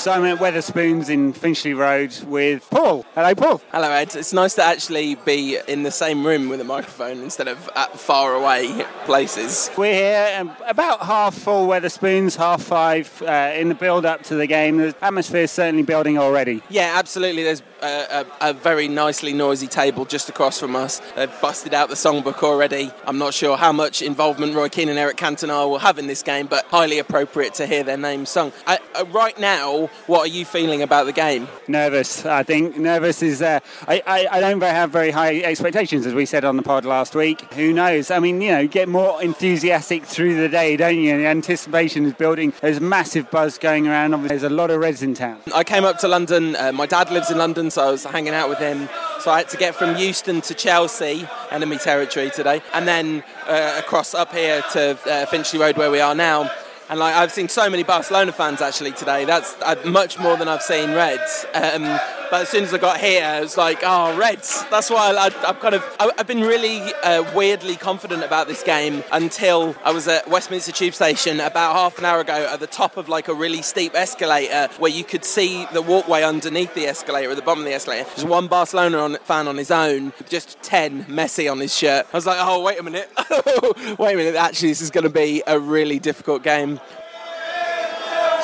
So I'm at Wetherspoons in Finchley Road with Paul. Hello, Paul. Hello, Ed. It's nice to actually be in the same room with a microphone instead of at far away places. We're here um, about half full Wetherspoons, half five uh, in the build up to the game. The atmosphere is certainly building already. Yeah, absolutely. There's a, a, a, very nicely noisy table just across from us. They've busted out the songbook already. I'm not sure how much involvement Roy Keane and Eric Cantona will have in this game, but highly appropriate to hear their names sung. Uh, uh, right now, what are you feeling about the game? Nervous. I think nervous is. Uh, I, I, I don't have very high expectations, as we said on the pod last week. Who knows? I mean, you know, get more enthusiastic through the day, don't you? The anticipation is building. There's massive buzz going around. Obviously, there's a lot of Reds in town. I came up to London. Uh, my dad lives in London, so I was hanging out with him. So I had to get from Euston to Chelsea, enemy territory today, and then uh, across up here to uh, Finchley Road where we are now. And like I've seen so many Barcelona fans actually today. That's uh, much more than I've seen Reds. Um, but as soon as I got here, it was like, oh, Reds. That's why I, have kind of I, have been really uh, weirdly confident about this game until I was at Westminster Tube Station about half an hour ago at the top of like a really steep escalator where you could see the walkway underneath the escalator at the bottom of the escalator. There's one Barcelona on, fan on his own, just ten Messi on his shirt. I was like, oh, wait a minute, wait a minute. Actually, this is going to be a really difficult game.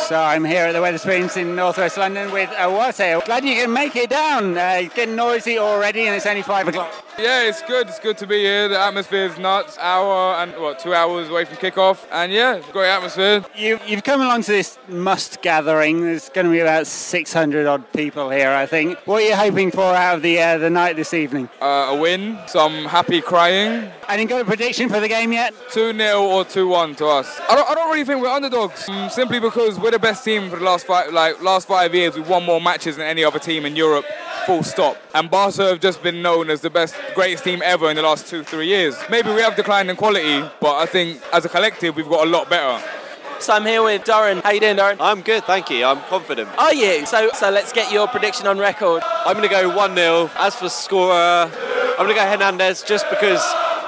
So I'm here at the Wetherspoons in northwest London with Awate. Glad you can make it down. Uh, it's getting noisy already and it's only five o'clock. Yeah, it's good. It's good to be here. The atmosphere is nuts. Hour and what, two hours away from kickoff. And yeah, great atmosphere. You, you've come along to this must gathering. There's going to be about 600 odd people here, I think. What are you hoping for out of the, uh, the night this evening? Uh, a win, some happy crying. And you got a prediction for the game yet? 2 0 or 2 1 to us. I don't, I don't really think we're underdogs, um, simply because we're the best team for the last five, like, last five years. We've won more matches than any other team in Europe full stop. And Barca have just been known as the best, greatest team ever in the last two, three years. Maybe we have declined in quality, but I think as a collective we've got a lot better. So I'm here with Doran. How you doing, Doran? I'm good, thank you. I'm confident. Are you? So, so let's get your prediction on record. I'm going to go 1-0. As for scorer, I'm going to go Hernandez just because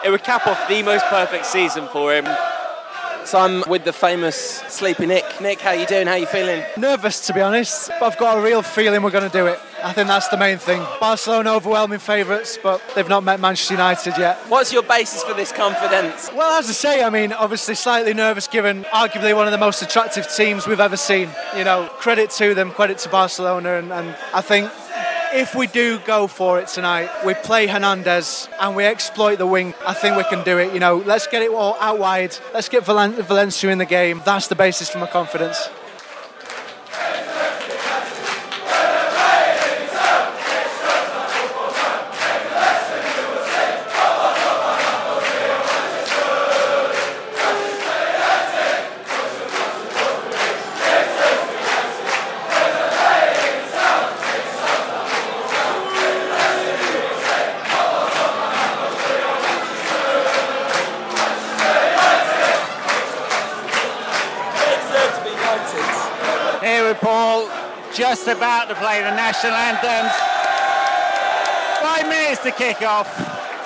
it would cap off the most perfect season for him. So I'm with the famous Sleepy Nick. Nick, how you doing? How you feeling? Nervous, to be honest, but I've got a real feeling we're going to do it. I think that's the main thing. Barcelona overwhelming favourites, but they've not met Manchester United yet. What's your basis for this confidence? Well, as I say, I mean, obviously slightly nervous given arguably one of the most attractive teams we've ever seen. You know, credit to them, credit to Barcelona, and, and I think if we do go for it tonight, we play Hernandez and we exploit the wing, I think we can do it. You know, let's get it all out wide. Let's get Valencia in the game. That's the basis for my confidence. Just about to play the national anthems. Five minutes to kick off.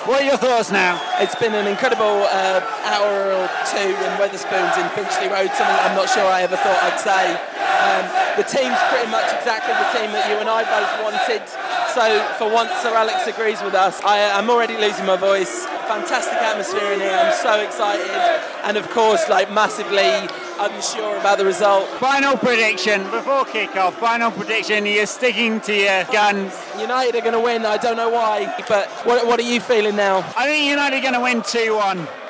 What are your thoughts now? It's been an incredible uh, hour or two in Wetherspoons in Finchley Road, something I'm not sure I ever thought I'd say. Um, the team's pretty much exactly the team that you and I both wanted. So for once, Sir Alex agrees with us. I, I'm already losing my voice. Fantastic atmosphere in here. I'm so excited, and of course, like massively unsure about the result. Final prediction before kick-off. Final prediction. You're sticking to your guns. United are going to win. I don't know why, but what, what are you feeling now? I think United are going to win 2-1.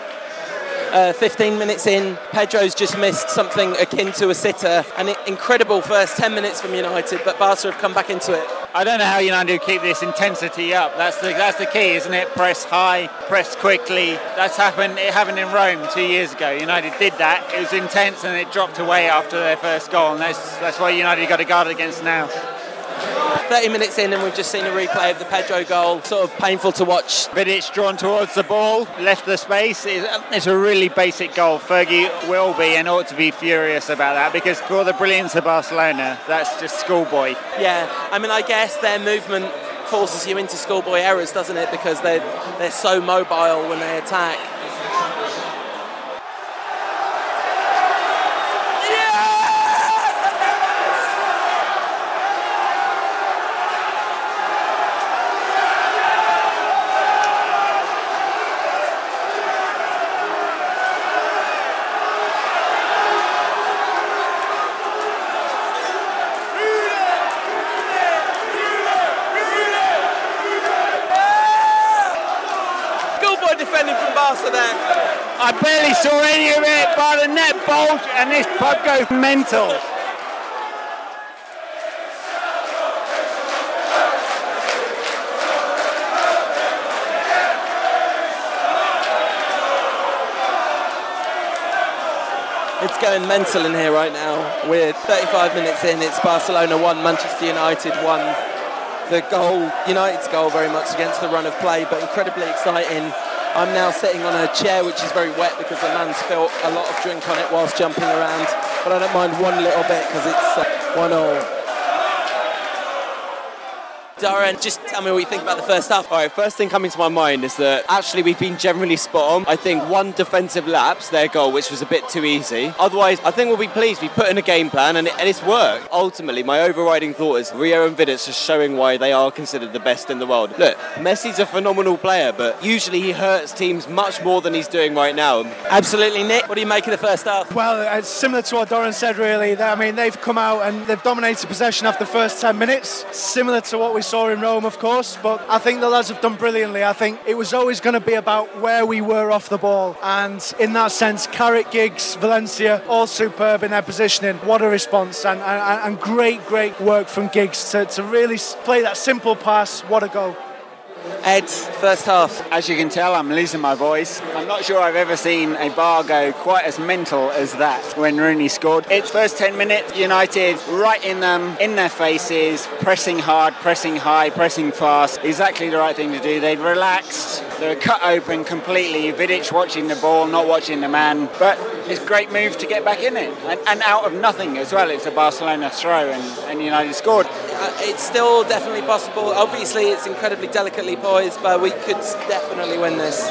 Uh, 15 minutes in, Pedro's just missed something akin to a sitter. An incredible first 10 minutes from United, but Barca have come back into it. I don't know how United keep this intensity up. That's the that's the key, isn't it? Press high, press quickly. That's happened. It happened in Rome two years ago. United did that. It was intense, and it dropped away after their first goal. And that's that's why United got to guard against now. 30 minutes in and we've just seen a replay of the Pedro goal. Sort of painful to watch. Vidic drawn towards the ball, left the space. Um, it's a really basic goal. Fergie will be and ought to be furious about that because for the brilliance of Barcelona, that's just schoolboy. Yeah, I mean, I guess their movement forces you into schoolboy errors, doesn't it? Because they're, they're so mobile when they attack. I barely saw any of it, but the net bulge and this pub goes mental. It's going mental in here right now. We're 35 minutes in. It's Barcelona 1, Manchester United 1. The goal, United's goal, very much against the run of play, but incredibly exciting. I'm now sitting on a chair which is very wet because the man spilt a lot of drink on it whilst jumping around. But I don't mind one little bit because it's uh, 1 all. Darren, just tell me what you think about the first half. All right, first thing coming to my mind is that actually we've been generally spot on. I think one defensive lapse, their goal, which was a bit too easy. Otherwise, I think we'll be pleased. We've put in a game plan and, it, and it's worked. Ultimately, my overriding thought is Rio and Vidic just showing why they are considered the best in the world. Look, Messi's a phenomenal player, but usually he hurts teams much more than he's doing right now. Absolutely, Nick. What do you make of the first half? Well, it's similar to what Doran said, really. I mean, they've come out and they've dominated possession after the first 10 minutes, similar to what we saw in Rome, of course but I think the lads have done brilliantly. I think it was always going to be about where we were off the ball, and in that sense, Carrick, Giggs, Valencia, all superb in their positioning. What a response, and, and, and great, great work from Giggs to, to really play that simple pass. What a goal. Ed, first half. As you can tell, I'm losing my voice. I'm not sure I've ever seen a bar go quite as mental as that when Rooney scored. Its first 10 minutes, United right in them, in their faces, pressing hard, pressing high, pressing fast. Exactly the right thing to do. They'd relaxed, they were cut open completely. Vidic watching the ball, not watching the man. But it's a great move to get back in it. And, and out of nothing as well. It's a Barcelona throw and, and United scored. Uh, it's still definitely possible. Obviously, it's incredibly delicately poised, but we could definitely win this.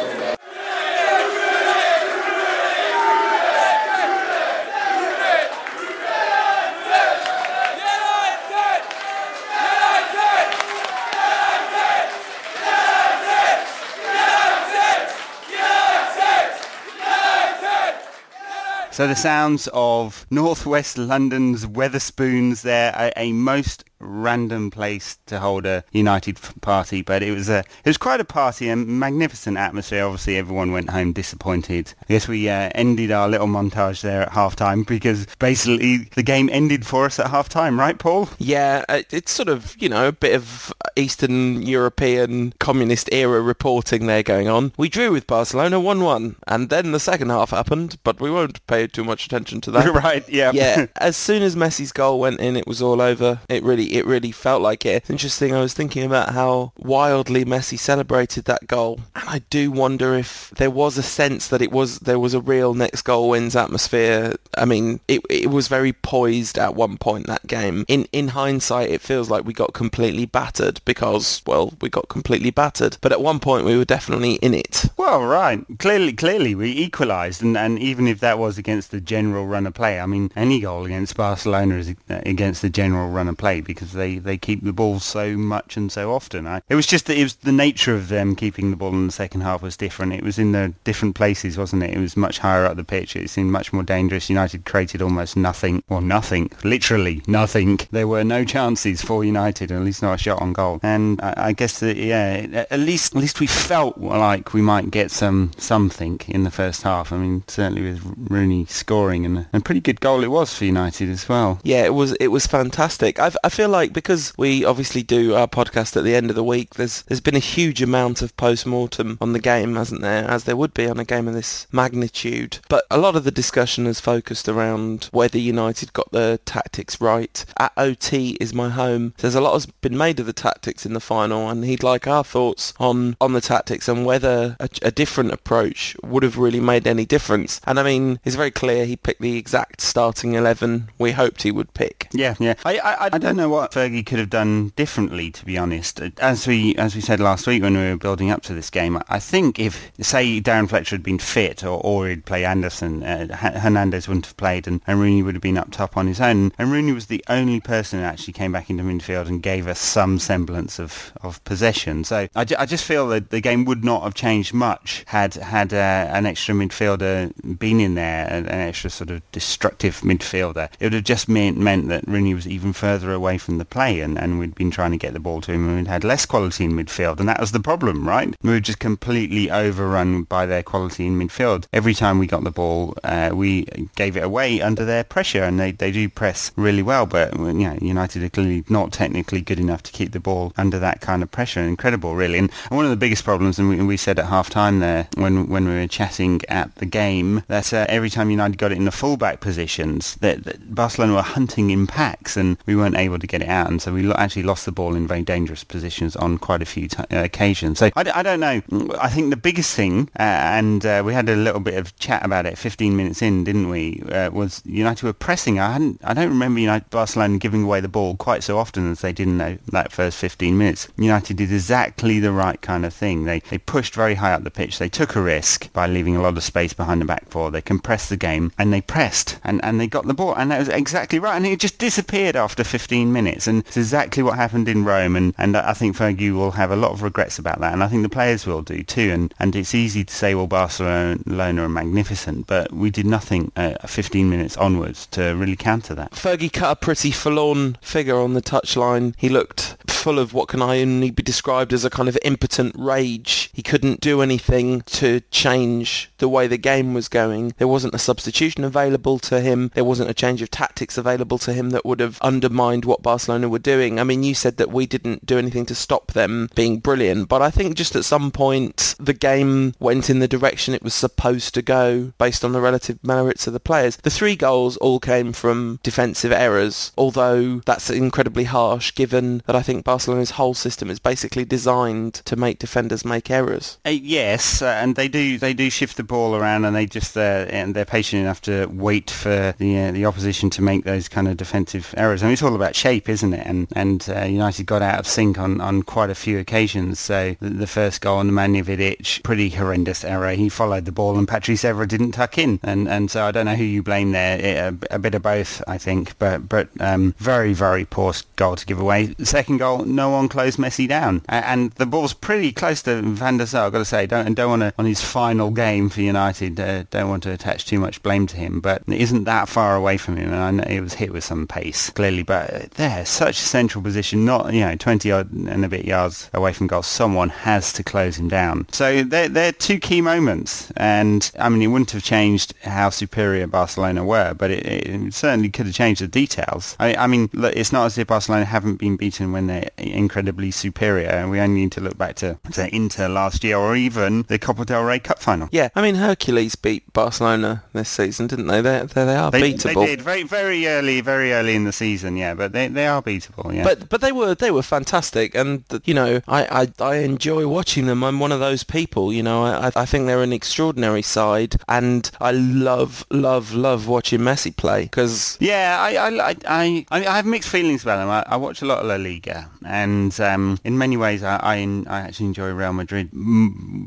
So the sounds of northwest London's Wetherspoons there, a, a most random place to hold a United party, but it was a it was quite a party, a magnificent atmosphere. Obviously, everyone went home disappointed. I guess we uh, ended our little montage there at half time because basically the game ended for us at half time, right, Paul? Yeah, uh, it's sort of you know a bit of Eastern European communist era reporting there going on. We drew with Barcelona one-one, and then the second half happened, but we won't pay too much attention to that. right? Yeah. Yeah. As soon as Messi's goal went in, it was all over. It really it really felt like it. Interesting. I was thinking about how wildly Messi celebrated that goal, and I do wonder if there was a sense that it was there was a real next goal wins atmosphere. I mean, it it was very poised at one point that game. In in hindsight, it feels like we got completely battered because well, we got completely battered. But at one point, we were definitely in it. Well, right. Clearly, clearly, we equalised, and, and even if that was against the general run of play, I mean, any goal against Barcelona is against the general run of play because they, they keep the ball so much and so often. I, it was just that it was the nature of them keeping the ball in the second half was different. It was in the different places, wasn't it? It was much higher up the pitch. It seemed much more dangerous. United created almost nothing, or nothing, literally nothing. There were no chances for United, at least not a shot on goal. And I, I guess that yeah, at least at least we felt like we might get some something in the first half. I mean, certainly with Rooney scoring and a pretty good goal it was for United as well. Yeah, it was it was fantastic. i I feel like because we obviously do our podcast at the end of the week, there's there's been a huge amount of post-mortem on the game, hasn't there? As there would be on a game of this magnitude. But a lot of the discussion has focused around whether United got the tactics right. At OT is my home. There's a lot has been made of the tactics in the final, and he'd like our thoughts on on the tactics and whether a, a different approach would have really made any difference. And I mean, it's very clear he picked the exact starting eleven we hoped he would pick. Yeah, yeah. I, I, I don't know what Fergie could have done differently, to be honest. As we as we said last week when we were building up to this game, I think if say Darren Fletcher had been fit or, or he'd play Anderson, uh, Hernandez wouldn't have played, and, and Rooney would have been up top on his own. And Rooney was the only person who actually came back into midfield and gave us some semblance of, of possession. So I, I just feel that the game would not have changed much had had uh, an extra midfielder been in there, an extra sort of destructive midfielder. It would have just meant meant that Rooney was even further away from the play, and, and we'd been trying to get the ball to him, and we'd had less quality in midfield, and that was the problem, right? We were just completely overrun by their quality in midfield. Every time we got the ball, uh, we gave it away under their pressure, and they, they do press really well, but you know, United are clearly not technically good enough to keep the ball under that kind of pressure. Incredible, really. And, and one of the biggest problems, and we, we said at half time there when when we were chatting at the game, that uh, every time United got it in the fullback positions, that, that, Barcelona were hunting in packs, and we weren't able to get it out, and so we lo- actually lost the ball in very dangerous positions on quite a few t- uh, occasions. So I d- I don't know. I think the biggest thing, uh, and uh, we had a little bit of chat about it 15 minutes in, didn't we? Uh, was United were pressing. I hadn't. I don't remember United Barcelona giving away the ball quite so often as they did in that first 15 minutes. United did exactly the right kind of thing. They they pushed very high up the pitch. They took a risk by leaving a lot of space behind the back four. They compressed the game and they pressed and, and they got the ball and that was exactly right. And it just disappeared after 15 minutes. And it's exactly what happened in Rome. And, and I think Fergie will have a lot of regrets about that. And I think the players will do too. And, and it's easy to say, well, Barcelona are magnificent, but we did nothing uh, 15 minutes onwards to really counter that. Fergie cut a pretty forlorn figure on the touchline. He looked full of what can only be described as a kind of impotent rage. He couldn't do anything to change the way the game was going. There wasn't a substitution available to him. There wasn't a change of tactics available to him that would have undermined what Barcelona were doing. I mean, you said that we didn't do anything to stop them being brilliant, but I think just at some point the game went in the direction it was supposed to go based on the relative merits of the players. The three goals all came from defensive errors, although that's incredibly harsh given that I think Barcelona's whole system is basically designed to make defenders make errors. Uh, yes, uh, and they do they do shift the ball around, and they just uh, and they're patient enough to wait for the uh, the opposition to make those kind of defensive errors. I mean, it's all about shape, isn't it? And and uh, United got out of sync on, on quite a few occasions. So the, the first goal on the Nemanja Vidic, pretty horrendous error. He followed the ball, and Patrice Evra didn't tuck in, and and so I don't know who you blame there. a, a, bit of both, I think, but but um, very very poor goal to give away. Second goal no one closed Messi down, and the ball's pretty close to Van der Sar. I've got to say, don't don't want to on his final game for United. Uh, don't want to attach too much blame to him, but it isn't that far away from him, and it was hit with some pace clearly. But there, such a central position, not you know 20 odd and a bit yards away from goal. Someone has to close him down. So they're they're two key moments, and I mean it wouldn't have changed how superior Barcelona were, but it, it certainly could have changed the details. I, I mean, look, it's not as if Barcelona haven't been beaten when they're incredibly superior. And we only need to look back to, say, Inter last year or even the Copa del Rey Cup final. Yeah, I mean, Hercules beat Barcelona this season, didn't they? They, they, they are they, beatable. They did very very early, very early in the season, yeah. But they, they are beatable, yeah. But but they were they were fantastic, and you know I, I, I enjoy watching them. I'm one of those people, you know. I I think they're an extraordinary side, and I love love love watching Messi play because yeah, I I, I I I have mixed feelings about them. I, I watch a lot of La Liga, and um, in many ways, I, I, I actually enjoy Real Madrid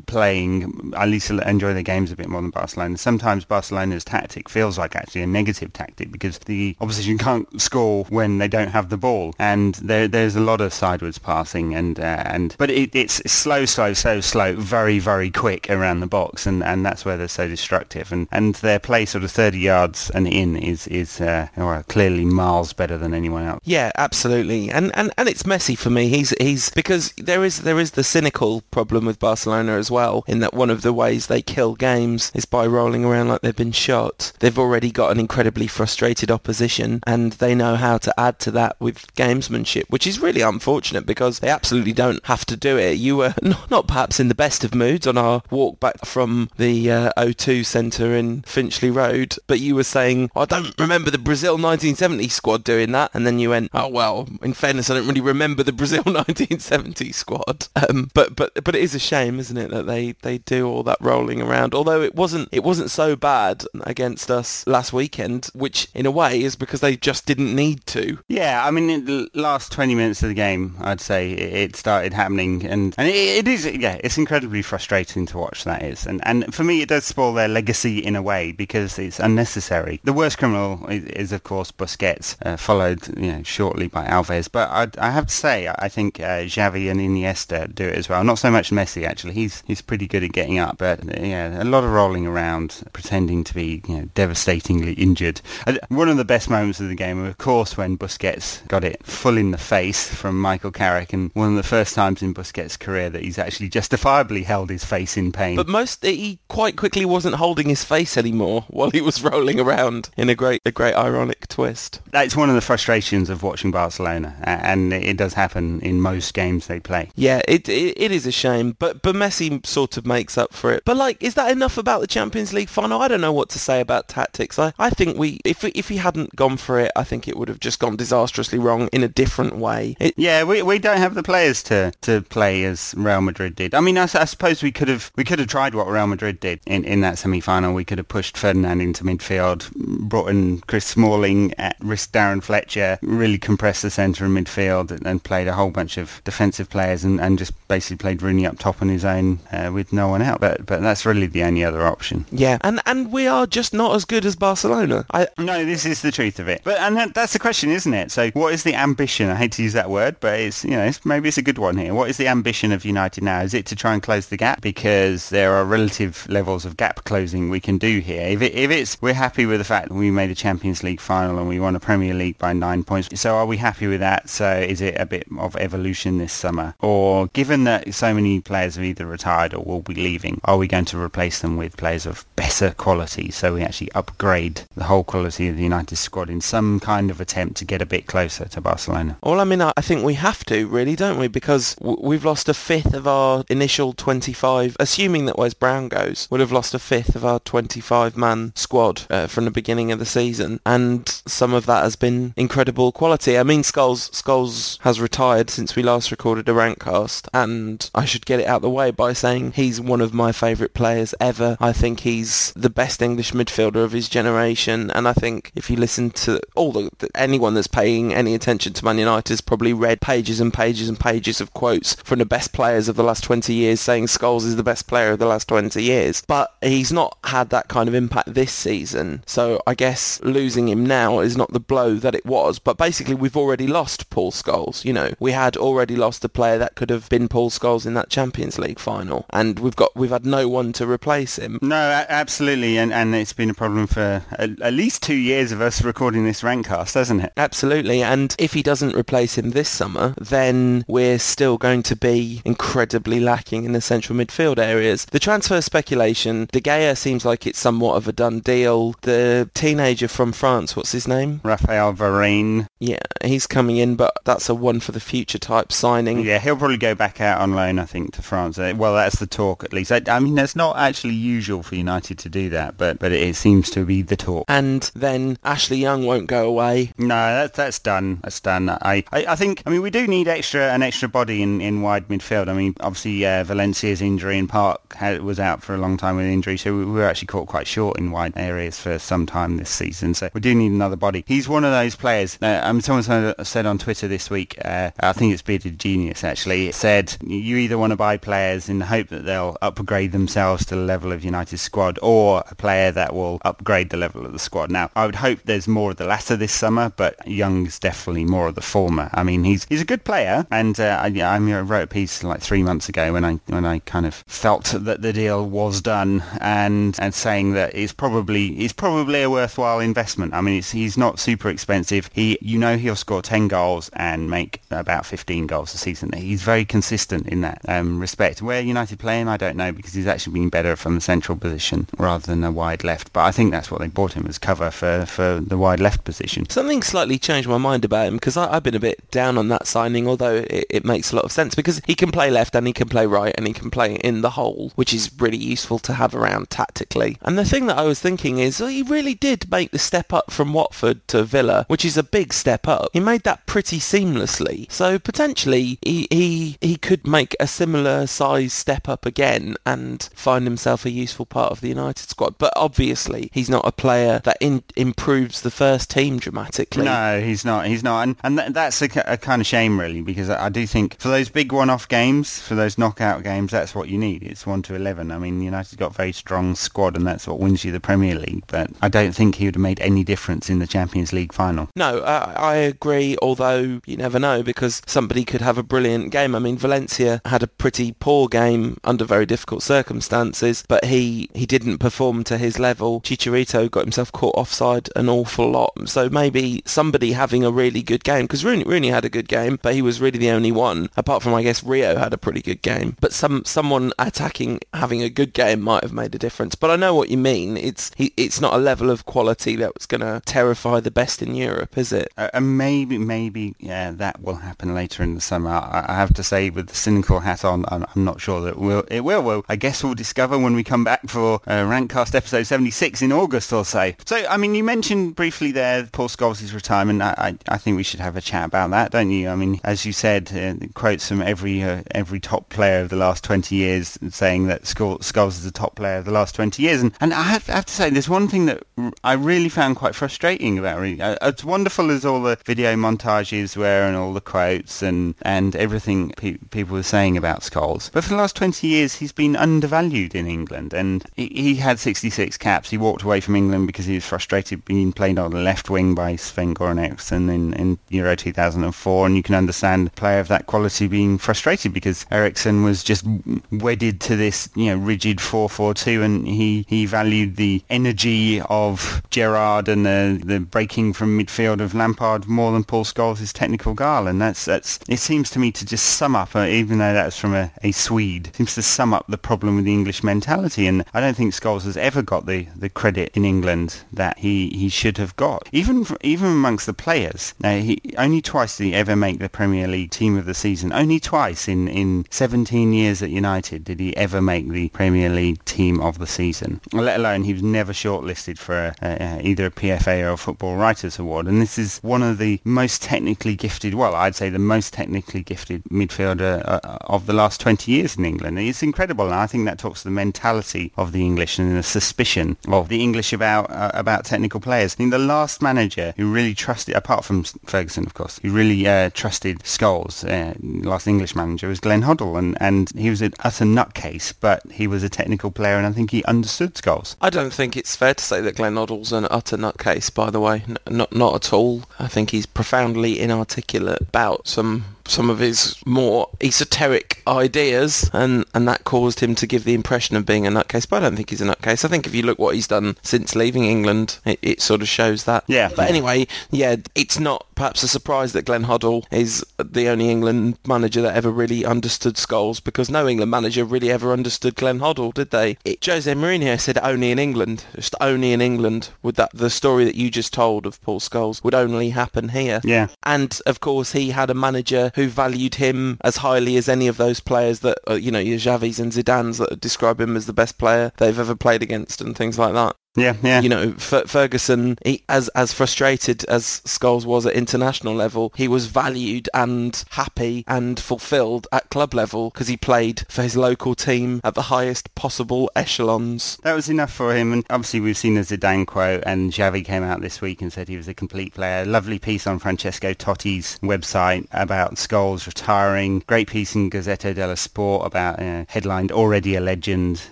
playing. At least enjoy their games a bit more than Barcelona. Sometimes Barcelona's tactic feels like actually a negative tactic because the opposition can't score when they don't have the ball, and there, there's a lot of sideways passing, and uh, and but it, it's slow, slow, so slow, very, very quick around the box, and, and that's where they're so destructive. And and their play sort of 30 yards and in is is uh, well, clearly miles better than anyone else. Yeah, absolutely, and and and it's Messi for me. He's he's because there is there is the cynical problem with Barcelona as well in that one of the ways they kill games is by rolling around like they've been shot. They've already got an incredibly frustrated opposition and they know how to add to that with gamesmanship, which is really unfortunate because they absolutely don't have to do it. You were not, not perhaps in the best of moods on our walk back from the uh, O2 Centre in Finchley Road, but you were saying, I don't remember the Brazil 1970 squad doing that. And then you went, oh, well, in fairness, I don't really remember the Brazil 1970 squad. Um, but but but it is a shame, isn't it, that they, they do all that rolling around. Although it wasn't it wasn't so bad against us last weekend, which in a way is because they just didn't need to. Yeah, I mean, in the last 20 minutes of the game, I'd say it started happening, and and it, it is yeah, it's incredibly frustrating to watch. That is, and and for me, it does spoil their legacy in a way because it's unnecessary. The worst criminal is, is of course Busquets, uh, followed you know shortly by Alves. But I, I have to say, I think uh, Xavi and Iniesta do it as well. Not so much Messi actually. He's he's pretty good at getting up, but yeah, a lot of rolling around, pretending to be you know devastatingly injured. One of the best moments of the game, of course, when Busquets got it full in the face from Michael Carrick, and one of the first times in Busquets' career that he's actually justifiably held his face in pain. But most he quite quickly wasn't holding his face anymore while he was rolling around in a great a great ironic twist. That's one of the frustrations of watching Barcelona, and it does happen in most games they play. Yeah, it, it it is a shame, but but Messi sort of makes up for it. But like, is that enough about the Champions League final? I don't know what to say about tactics. I, I think we if if he hadn't gone for it, I think it would have just gone disastrously wrong in a different way. It, yeah, we, we don't have the players to, to play as Real Madrid did. I mean, I, I suppose we could have we could have tried what Real Madrid did in, in that semi-final. We could have pushed Ferdinand into midfield, brought in Chris Smalling at risk Darren Fletcher, really compressed the centre of midfield and, and played a whole bunch of defensive players and, and just basically played Rooney up top on his own uh, with no one out. But but that's really the only other option. Yeah, and and we are just not as good as Barcelona. I no, this is the truth of it. But and that, that's the question, isn't it? So what is the ambition? I hate to use that word, but it's you know it's, maybe it's a good one here. What is the ambition of United now? Is it to try and close the gap because there are relative levels of gap closing we can do here? If, it, if it's we're happy with the fact that we made a Champions League final and we won a Premier League by nine points, so are we happy with that? So is it a bit of evolution this summer, or given that so many players have either retired or will be leaving, are we going to replace them with players of better quality so we actually upgrade the whole quality of the United squad in some kind of attempt to get a bit closer to Barcelona? Well, I mean, I think we have to really, don't we? Because we've lost a fifth of our initial 25, assuming that Wes Brown goes, would have lost a fifth of our 25-man squad uh, from the beginning of the season, and some of that has been incredible quality. I mean, Skulls, Scholes has retired since we last recorded a Rantcast, and I should get it out the way by saying he's one of my favourite players ever. I think he's the best English midfielder of his generation, and I think if you listen to all the anyone that's paying any attention to Man United has probably read pages and pages and pages of quotes from the best players of the last 20 years saying Scholes is the best player of the last 20 years. But he's not had that kind of impact this season, so I guess losing him now is not the blow that it was. But basically, we've already lost Paul Scholes. You know, we had already lost a player that could have been Paul Scholes in that Champions League final, and we've got we've had no one to replace him. No, absolutely, and and it's been a problem for at, at least two years of us recording this Rantcast, hasn't it? Absolutely, and if he doesn't replace him this summer, then we're still going to be incredibly lacking in the central midfield areas. The transfer speculation, De Gea seems like it's somewhat of a done deal. The teenager from France, what's his name? Raphael Varane. Yeah, he's coming in, but that's a one for the future type signing. Yeah, he'll probably go back out on loan, I think, to France. Uh, well, that's the talk, at least. I, I mean, that's not actually usual for United to do that, but but it seems to be the talk. And then Ashley Young won't go away. No, that's that's done. That's done. I, I, I think. I mean, we do need extra an extra body in, in wide midfield. I mean, obviously uh, Valencia's injury in Park had, was out for a long time with injury, so we were actually caught quite short in wide areas for some time this season. So we do need another body. He's one of those players. Uh, um, someone said on Twitter this week. Uh, I think it's Bearded Genius actually It said you either want to buy players in the hope that they'll upgrade themselves to the level of United squad, or a player that will upgrade the level of the squad. Now, I would hope there's more of the latter this summer, but Young's definitely more of the former. I mean, he's he's a good player, and uh, I, I, I wrote a piece like three months ago when I when I kind of felt that the deal was done, and and saying that it's probably it's probably a worthwhile investment. I mean, he's not super expensive. He, you know, he'll score ten goals and make about fifteen goals a season. He's very consistent in that um, respect. Where United play him, I don't know because he's actually been better from the central position rather than a wide left. But I think that's what they bought him as cover for for the wide left position. Something slightly changed my mind about him because I've been a bit down on that signing, although it, it makes a lot of sense because he can play left and he can play right and he can play in the hole, which is really useful to have around tactically. And the thing that I was thinking is well, he really did make the step up from Watford to Villa, which is a big step up. He made that pretty seamlessly. So potentially he, he, he could make a similar size step up again and find himself a useful part of the United squad. But obviously he's not a player that in, improves the first team dramatically. No, he's not. He's not. And, and th- that's a, a, kind of shame really because I do think for those big one-off games, for those knockout games, that's what you need. It's 1 to 11. I mean, United's got a very strong squad and that's what wins you the Premier League. But I don't think he would have made any difference in the Champions League final. No, uh, I agree, although you never know. Know because somebody could have a brilliant game. I mean, Valencia had a pretty poor game under very difficult circumstances, but he, he didn't perform to his level. Chicharito got himself caught offside an awful lot. So maybe somebody having a really good game, because Rooney, Rooney had a good game, but he was really the only one, apart from, I guess, Rio had a pretty good game. But some someone attacking, having a good game might have made a difference. But I know what you mean. It's he, it's not a level of quality that was going to terrify the best in Europe, is it? Uh, and maybe, maybe, yeah, that will happen later in the summer. I, I have to say, with the cynical hat on, I'm, I'm not sure that will. It will. Well, I guess we'll discover when we come back for uh, Rantcast episode 76 in August or so. So, I mean, you mentioned briefly there Paul Scholes' retirement. I, I, I think we should have a chat about that, don't you? I mean, as you said, uh, quotes from every uh, every top player of the last 20 years saying that Scholes is the top player of the last 20 years. And, and I, have, I have to say, there's one thing that I really found quite frustrating about it. Uh, as wonderful as all the video montages were and all the quotes and, and everything pe- people were saying about Scholes, but for the last 20 years he's been undervalued in England and he, he had 66 caps. He walked away from England because he was frustrated being played on the left wing by Sven-Göran Eriksson in, in Euro 2004 and you can understand a player of that quality being frustrated because Eriksson was just wedded to this you know rigid 4-4-2 and he, he valued the energy of Gerrard and the, the breaking from midfield of Lampard more than Paul Scholes' technical and that's that's it seems to me to just sum up uh, even though that's from a, a Swede seems to sum up the problem with the English mentality and I don't think Scholes has ever got the, the credit in England that he, he should have got. Even even amongst the players now he only twice did he ever make the Premier League team of the season. Only twice in, in 17 years at United did he ever make the Premier League team of the season let alone he was never shortlisted for a, a, either a PFA or a Football Writers Award. And this is one of the most technically gifted well I'd say the most technically gifted midfielder uh, of the last 20 years in England. It's incredible and I think that talks to the mentality of the English and the suspicion of the English about uh, about technical players. I think the last manager who really trusted apart from Ferguson of course who really uh, trusted Scholes uh, last English manager was Glenn Hoddle and, and he was an utter nutcase but he was a technical player and I think he understood Scholes. I don't think it's fair to say that Glenn Hoddle's an utter nutcase by the way. N- not, not at all. I think he's profoundly inarticulate about some some of his more esoteric ideas, and, and that caused him to give the impression of being a nutcase. But I don't think he's a nutcase. I think if you look what he's done since leaving England, it, it sort of shows that. Yeah. But anyway, yeah, it's not perhaps a surprise that Glenn Hoddle is the only England manager that ever really understood Scholes, because no England manager really ever understood Glenn Hoddle, did they? It, Jose Mourinho said only in England, just only in England, would that the story that you just told of Paul Scholes would only happen here. Yeah. And of course, he had a manager who valued him as highly as any of those players that, uh, you know, your Xavis and Zidanes that describe him as the best player they've ever played against and things like that. Yeah, yeah. You know, F- Ferguson, he, as as frustrated as Scholes was at international level, he was valued and happy and fulfilled at club level because he played for his local team at the highest possible echelons. That was enough for him, and obviously we've seen the Zidane quote, and Xavi came out this week and said he was a complete player. Lovely piece on Francesco Totti's website about Scholes retiring. Great piece in Gazzetta dello Sport about uh, headlined "Already a Legend."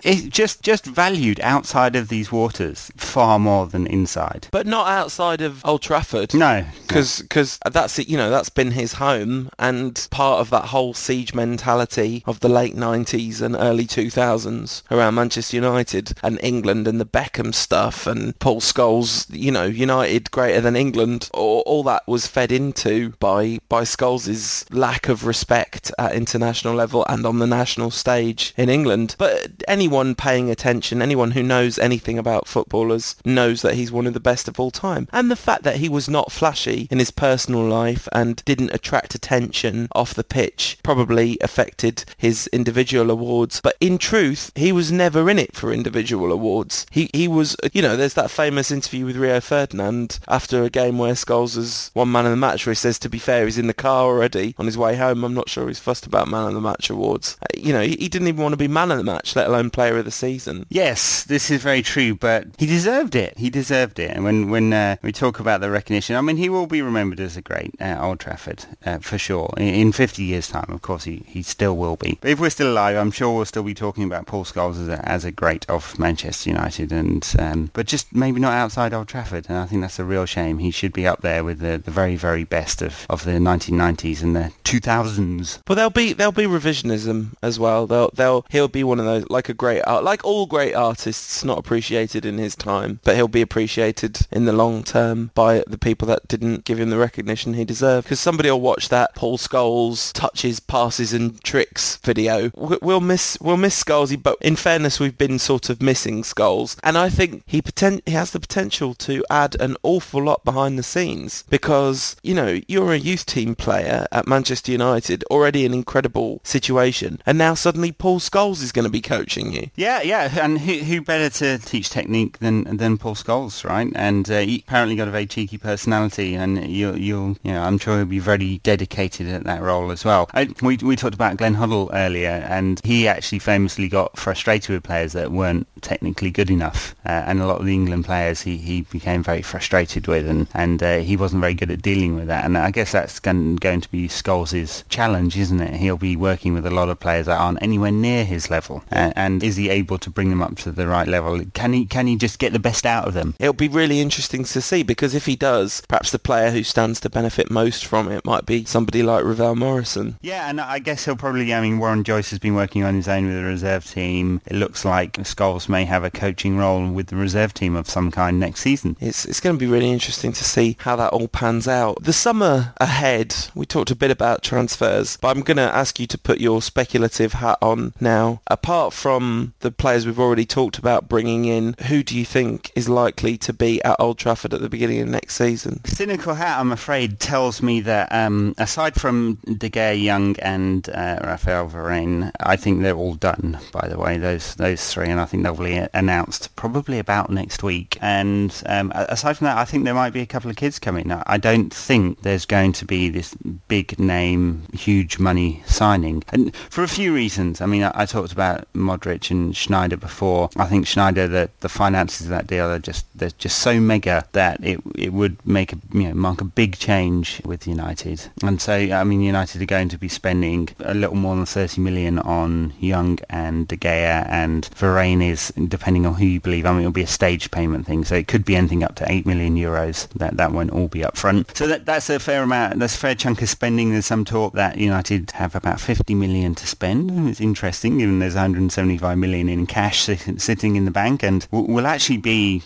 It's just just valued outside of these waters far more than inside. But not outside of Old Trafford. No, because because that's it. You know, that's been his home, and part of that whole siege mentality of the late '90s and early 2000s around Manchester United and England and the Beckham stuff and Paul Scholes. You know, United greater than England. All, all that was fed into by by Scholes' lack of respect at international level and on the national stage in England. But anyone paying attention, anyone who knows anything about footballers knows that he's one of the best of all time. And the fact that he was not flashy in his personal life and didn't attract attention off the pitch probably affected his individual awards. But in truth, he was never in it for individual awards. He he was, you know, there's that famous interview with Rio Ferdinand after a game where Scholes has one man of the match where he says, to be fair, he's in the car already on his way home. I'm not sure he's fussed about man of the match awards. Uh, you know, he, he didn't even want to be man of the match, let alone player of the season. Yes, this is very true, but he deserved it. He deserved it. And when when uh, we talk about the recognition, I mean, he will be remembered as a great at Old Trafford uh, for sure. In, in 50 years' time, of course, he, he still will be. But if we're still alive, I'm sure we'll still be talking about Paul Scholes as a, as a great of Manchester United, and um, but just maybe not outside Old Trafford. And I think that's a real shame. He should be up there with the, the very very best of, of the 1990s and the 2000s. But there'll be there'll be revisionism as well. They'll they'll he'll be one of those like a great art like all great artists, not appreciated in his time, but he'll be appreciated in the long term by the people that didn't give him the recognition he deserved. Because somebody will watch that Paul Scholes touches, passes, and tricks video. We- We'll miss we'll miss Scholesy, but in fairness, we've been sort of missing Scholes, and I think he poten- he has the potential to add an awful lot behind the scenes because you know you're a youth team player at Manchester United, already an incredible situation, and now suddenly Paul Scholes is going to be coaching you. Yeah, yeah, and who, who better to teach technique than than Paul Scholes, right? And uh, he apparently got a very cheeky personality, and you'll, you'll, you know, I'm sure he'll be very dedicated at that role as well. I, we we talked about Glenn Hoddle earlier, and he actually famously got frustrated with players that weren't technically good enough, uh, and a lot of the England players he, he became very frustrated with, and and uh, he wasn't very good at dealing with that. And I guess that's going, going to be Scholes' challenge, isn't it? He'll be working with a lot of players that aren't anywhere near his level, uh, and is he able to bring them up to the right level? Can he can he just get the best out of them? It'll be really interesting to see because if he does, perhaps the player who stands to benefit most from it might be somebody like Ravel Morrison. Yeah, and I guess he'll probably. I mean, Warren Joyce has been working on his own with the reserve team. It looks like Scholes may have a coaching role with the reserve team of some kind next season. It's, it's going to be really interesting to see how that all pans out. The summer ahead, we talked a bit about transfers, but I'm going to ask you to put your speculative hat on now. Apart from the players we've already talked about bringing in, who do you think is likely to be at Old Trafford at the beginning of next season? Cynical hat, I'm afraid, tells me that um, aside from De Gea, Young, and uh, Raphael Varane, I think they're all done. By the way, those those three, and I think they'll be announced probably about next week. And um, aside from that, I think there might be a couple of kids coming. I I don't think there's going to be this big name, huge money signing, and for a few reasons. I mean, I, I talked about Modric and Sneijder before. I think Sneijder, the the finances of that deal are just they're just so mega that it it would make a you know mark a big change with United. And so I mean, United are going to be spending a little more than 30 million on Young and De Gea, and Varane is depending on who you believe. I mean, it'll be a stage payment thing, so it could be anything up to 8 million euros. That that won't all be up front. So that that's a fair amount. That's a fair chunk of spending. There's some talk that United have about 50 million to spend. It's interesting, given there's 175 million in cash sitting in the bank, and we'll actually be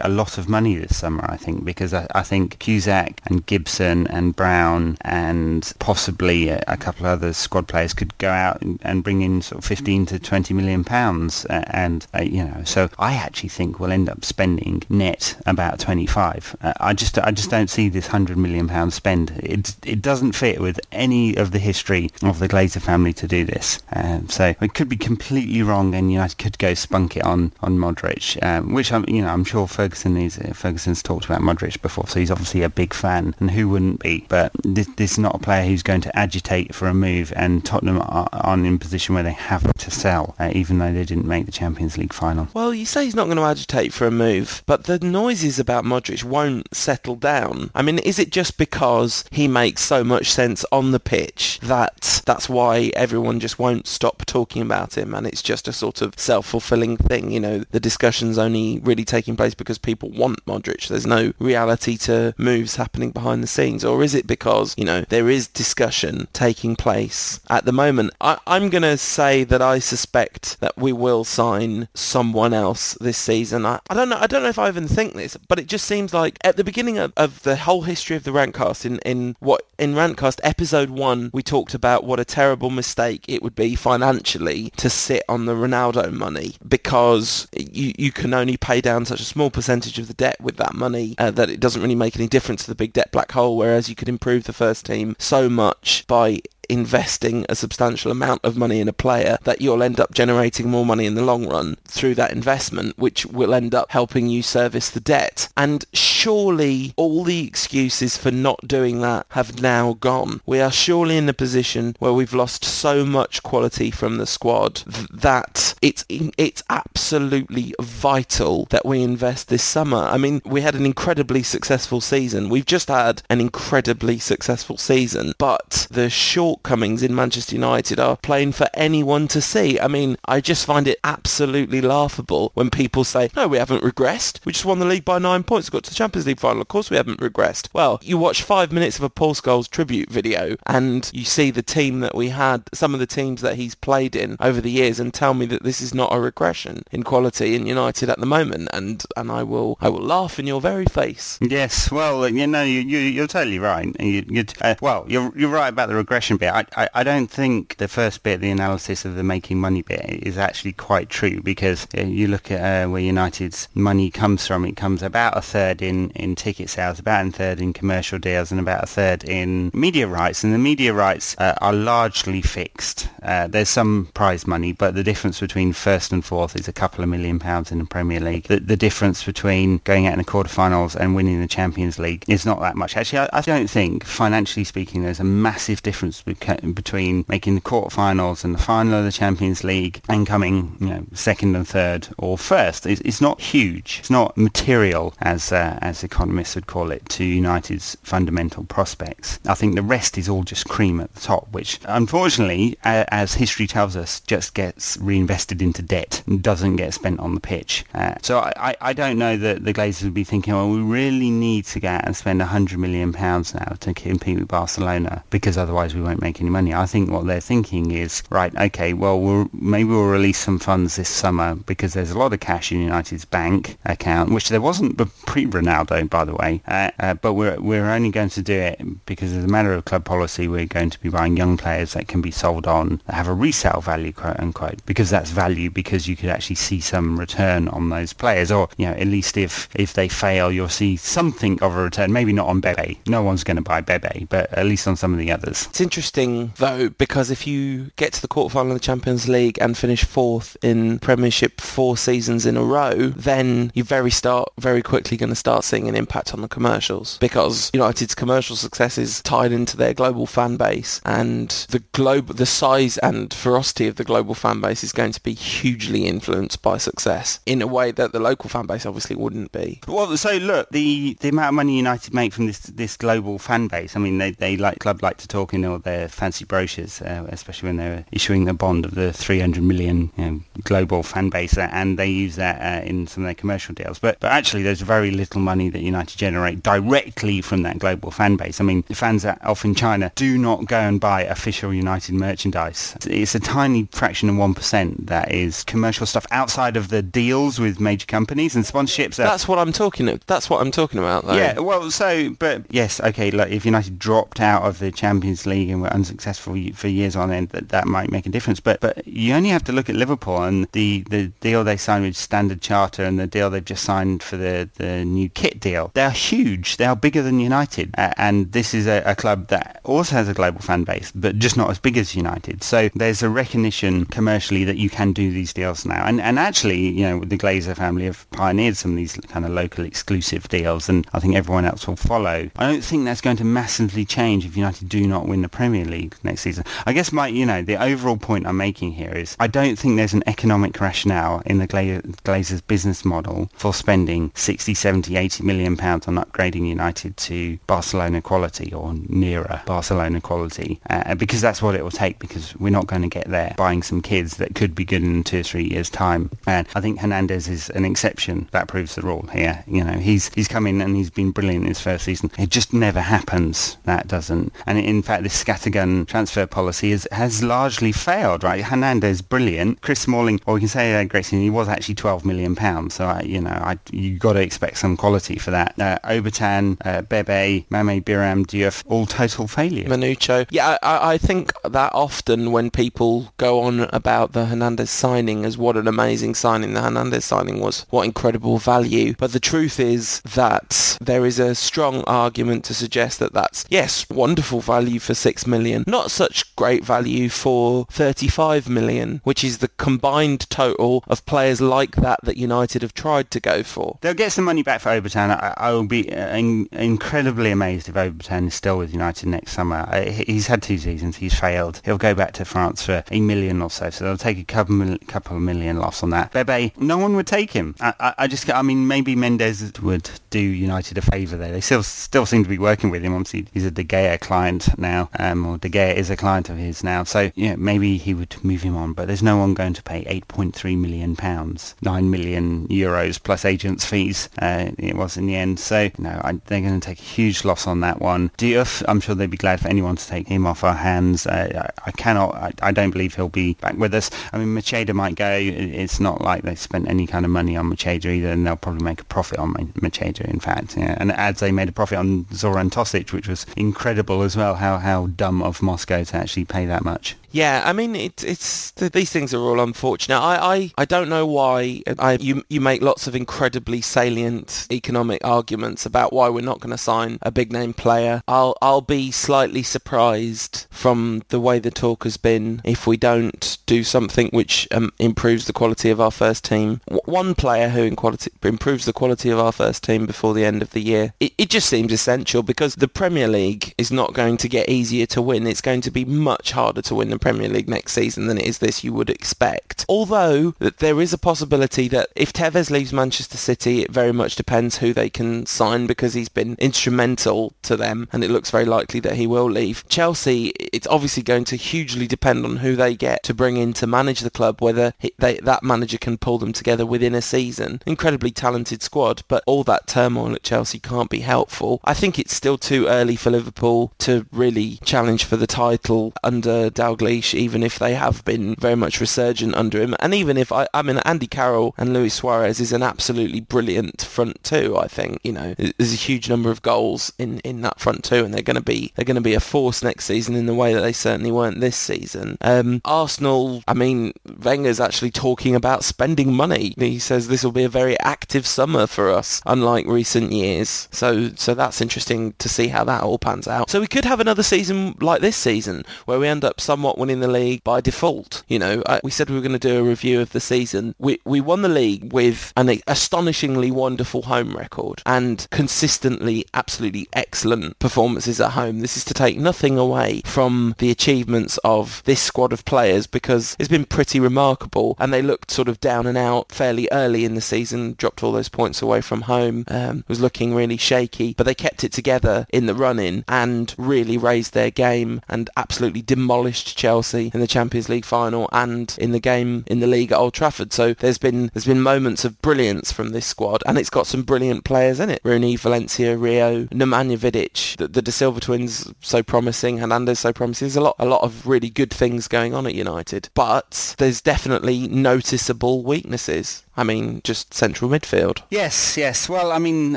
a lot of money this summer, I think, because I, I think Kuszczak and Gibson and Brown and possibly a, a couple of other squad players could go out and, and bring in sort of 15 to 20 million pounds, uh, and uh, you know, so I actually think we'll end up spending net about 25. Uh, I just I just don't see this 100 million pound spend. It it doesn't fit with any of the history of the Glazer family to do this. Um, so it could be completely wrong, and United could go spunk it on on Modric, um, which I'm you know I'm sure Ferguson is Ferguson's talked about Modric before, so he's obviously a big fan, and who wouldn't be? But this, this is not a player who's going to agitate for a move, and Tottenham are, are in a position where they have to sell, uh, even though they didn't make the Champions League final. Well, you say he's not going to agitate for a move, but the noises about Modric won't settle down. I mean, is it just because he makes so much sense on the pitch that that's why everyone just won't stop talking about him and it's just a sort of self-fulfilling thing? You know, the discussion's only really taking place because people want Modric. There's no reality to moves happening behind the scenes. Or is it because, you know, there is discussion taking place at the moment? I, I'm going to say that I suspect that we will sign someone else this season. I, I don't know. I don't know if I even think this, but it just seems like at the beginning of, of the whole history of the Rantcast, in, in what in Rantcast episode one, we talked about what a terrible mistake it would be financially to sit on the Ronaldo money because you you can only pay down such a small percentage of the debt with that money uh, that it doesn't really make any difference to the big debt black hole. Whereas you could improve the first team so much by investing a substantial amount of money in a player that you'll end up generating more money in the long run through that investment, which will end up helping you service the debt. And surely all the excuses for not doing that have now gone. We are surely in a position where we've lost so much quality from the squad that it's it's absolutely vital that we invest this summer. I mean, we had an incredibly successful season. We've just had an incredibly successful season, but the shortcomings in Manchester United are plain for anyone to see. I mean, I just find it absolutely laughable when people say, no, we haven't regressed. We just won the league by nine points. We got to the Champions League final. Of course we haven't regressed. Well, you watch five minutes of a Paul Scholes tribute video and you see the team that we had, some of the teams that he's played in over the years and tell me that this is not a regression in quality in United at the moment. And, and I will I will laugh in your very face. Yes, well, you know, you, you, are totally right. You, uh, well, you're, you're right about the regression bit. I, I, I, don't think the first bit, the analysis of the making money bit, is actually quite true because you look at uh, where United's money comes from. It comes about a third in, in ticket sales, about a third in commercial deals, and about a third in media rights. And the media rights uh, are largely fixed. Uh, there's some prize money, but the difference between first and fourth is a couple of million pounds in the Premier League. The, the difference between going out in the quarterfinals and winning the Champions League is not that much. Actually, I, I don't think, financially speaking, there's a massive difference beca- between making the quarterfinals and the final of the Champions League and coming, you know, second and third or first. It's, it's not huge. It's not material, as uh, as economists would call it, to United's fundamental prospects. I think the rest is all just cream at the top, which unfortunately, as history tells us, just gets reinvested into debt and doesn't get spent on the pitch. Uh, so I, I don't know that the Glazers would be thinking, well, we really need to go out and spend 100 million pounds now to compete with Barcelona because otherwise we won't make any money. I think what they're thinking is, right, okay, well, we'll maybe we'll release some funds this summer because there's a lot of cash in United's bank account, which there wasn't pre-Ronaldo, by the way. Uh, uh, but we're we're only going to do it because as a matter of club policy, we're going to be buying young players that can be sold on, that have a resale value, quote unquote, because that's value because you could actually see some return on those players, or you know, at least if if they fail, you'll see something of a return. Maybe not on Bebe. No one's going to buy Bebe, but at least on some of the others. It's interesting though because if you get to the quarterfinal of the Champions League and finish fourth in Premiership four seasons in a row, then you very start very quickly going to start seeing an impact on the commercials because United's commercial success is tied into their global fan base and the globe the size and ferocity of the global fan base is going to be hugely influenced by success in a way that the local fan base obviously wouldn't be. Well, so look, the the amount of money United make from this this global fan base. I mean, they they like club like to talk in all their fancy brochures, uh, especially when they're issuing the bond of the 300 million you know, global fan base, uh, and they use that uh, in some of their commercial deals. But but actually, there's very little money that United generate directly from that global fan base. I mean, the fans that off in China do not go and buy official United merchandise. It's a tiny fraction of one percent that is commercial stuff outside of the deals with major companies and sponsorships. That's what I'm talking. That's what I'm talking about. Though. Yeah. Well, so but yes, okay. Like if United dropped out of the Champions League and were unsuccessful for years on end, that that might make a difference. But but you only have to look at Liverpool and the the deal they signed with Standard Charter and the deal they've just signed for the the new kit deal. They're huge. They are bigger than United, uh, and this is a, a club that also has a global fan base, but just not as big as United. So there's a recognition commercially that you can do these deals now, and and actually, you know, the Glazer family have pioneered some of these kind of local exclusive deals, and I think everyone else will follow. I don't think that's going to massively change if United do not win the Premier League next season. I guess my, you know, the overall point I'm making here is I don't think there's an economic rationale in the Gla- Glazers business model for spending 60, 70, 80 million pounds on upgrading United to Barcelona quality or nearer Barcelona quality, uh, because that's what it will take. Because we're not going to get there buying some kids that could be good in two or three years' time. And I think Hernandez is an exception that proves the rule here. You know, he's he's come in and he's been brilliant in his first season. It just never happens. That doesn't. And in fact, this scattergun transfer policy is, has largely failed. Right, Hernandez brilliant. Chris Smalling, or we can say uh, Grayson, he was actually 12 million pounds. So I, you know, I you got to expect some quality for that. Uh, Obertan, uh, Bebe, Mame Biram Diouf, all total failures. Manucho. Yeah, I, I think that often when people go on about the Hernandez signing as what an amazing signing the Hernandez signing was, what incredible value. But the truth is that there is a strong argument to suggest that that's, yes, wonderful value for six million million. Not such great value for 35 million, which is the combined total of players like that that United have tried to go for. They'll get some money back for Obertan. I, I will be in, incredibly amazed if Obertan is still with United next summer. Uh, he's had two seasons. He's failed. He'll go back to France for a million or so. So they'll take a couple, couple of million loss on that. Bebe, no one would take him. I, I, I just, I mean, maybe Mendes would do United a favour there. They still still seem to be working with him. Obviously, he's a De Gea client now, um, or De Gea is a client of his now. So yeah, maybe he would move him on. But there's no one going to pay 8.3 million pounds, 9 million euros plus agents' fees. Uh, it was in the end. So no, I, they're going to take a huge loss on that one. Diouf, I'm sure they'd be glad for anyone to take him off our hands. Uh, I, I, cannot. I, I, don't believe he'll be back with us. I mean, Macheda might go. It's not like they spent any kind of money on Macheda either, and they'll probably make a profit on Macheda. In fact, yeah. and as they made a profit on Zoran Tosic, which was incredible as well. How how dumb of Moscow to actually pay that much. Yeah, I mean, it, it's these things are all unfortunate. I, I, I don't know why I, you you make lots of incredibly salient economic arguments about why we're not going to sign a big name player. I'll I'll be slightly surprised from the way the talk has been if we don't do something which um, improves the quality of our first team. W- one player who quality, improves the quality of our first team before the end of the year. It, it just seems essential because the Premier League is not going to get easier to win. It's going to be much harder to win the Premier League next season than it is this, you would expect. Although there is a possibility that if Tevez leaves Manchester City, it very much depends who they can sign because he's been instrumental to them and it looks very likely that he will leave. Chelsea, it's obviously going to hugely depend on who they get to bring in to manage the club, whether they, that manager can pull them together within a season. Incredibly talented squad, but all that turmoil at Chelsea can't be helpful. I think it's still too early for Liverpool to really challenge for the title under Dalglish even if they have been very much resurgent under him. And even if I, I mean, Andy Carroll and Luis Suarez is an absolutely brilliant front two. I think you know there's a huge number of goals in, in that front two, and they're going to be they're going to be a force next season in the way that they certainly weren't this season. Um, Arsenal, I mean, Wenger's actually talking about spending money. He says this will be a very active summer for us, unlike recent years. So so that's interesting to see how that all pans out. So we could have another season like this season where we end up somewhat winning the league by default. You know, uh, we said we were going to do a review of the season. We we won the league with an astonishingly wonderful home record and consistently absolutely excellent performances at home. This is to take nothing away from the achievements of this squad of players because it's been pretty remarkable and they looked sort of down and out fairly early in the season, dropped all those points away from home, um, was looking really shaky, but they kept it together in the run-in and really raised their game and absolutely demolished Chelsea Chelsea in the Champions League final and in the game in the league at Old Trafford. So there's been there's been moments of brilliance from this squad, and it's got some brilliant players in it. Rooney, Valencia, Rio, Nemanja Vidic, the, the Da Silva twins, so promising. Hernandez, so promising. There's a lot a lot of really good things going on at United, but there's definitely noticeable weaknesses. I mean, just central midfield. Yes, yes. Well, I mean,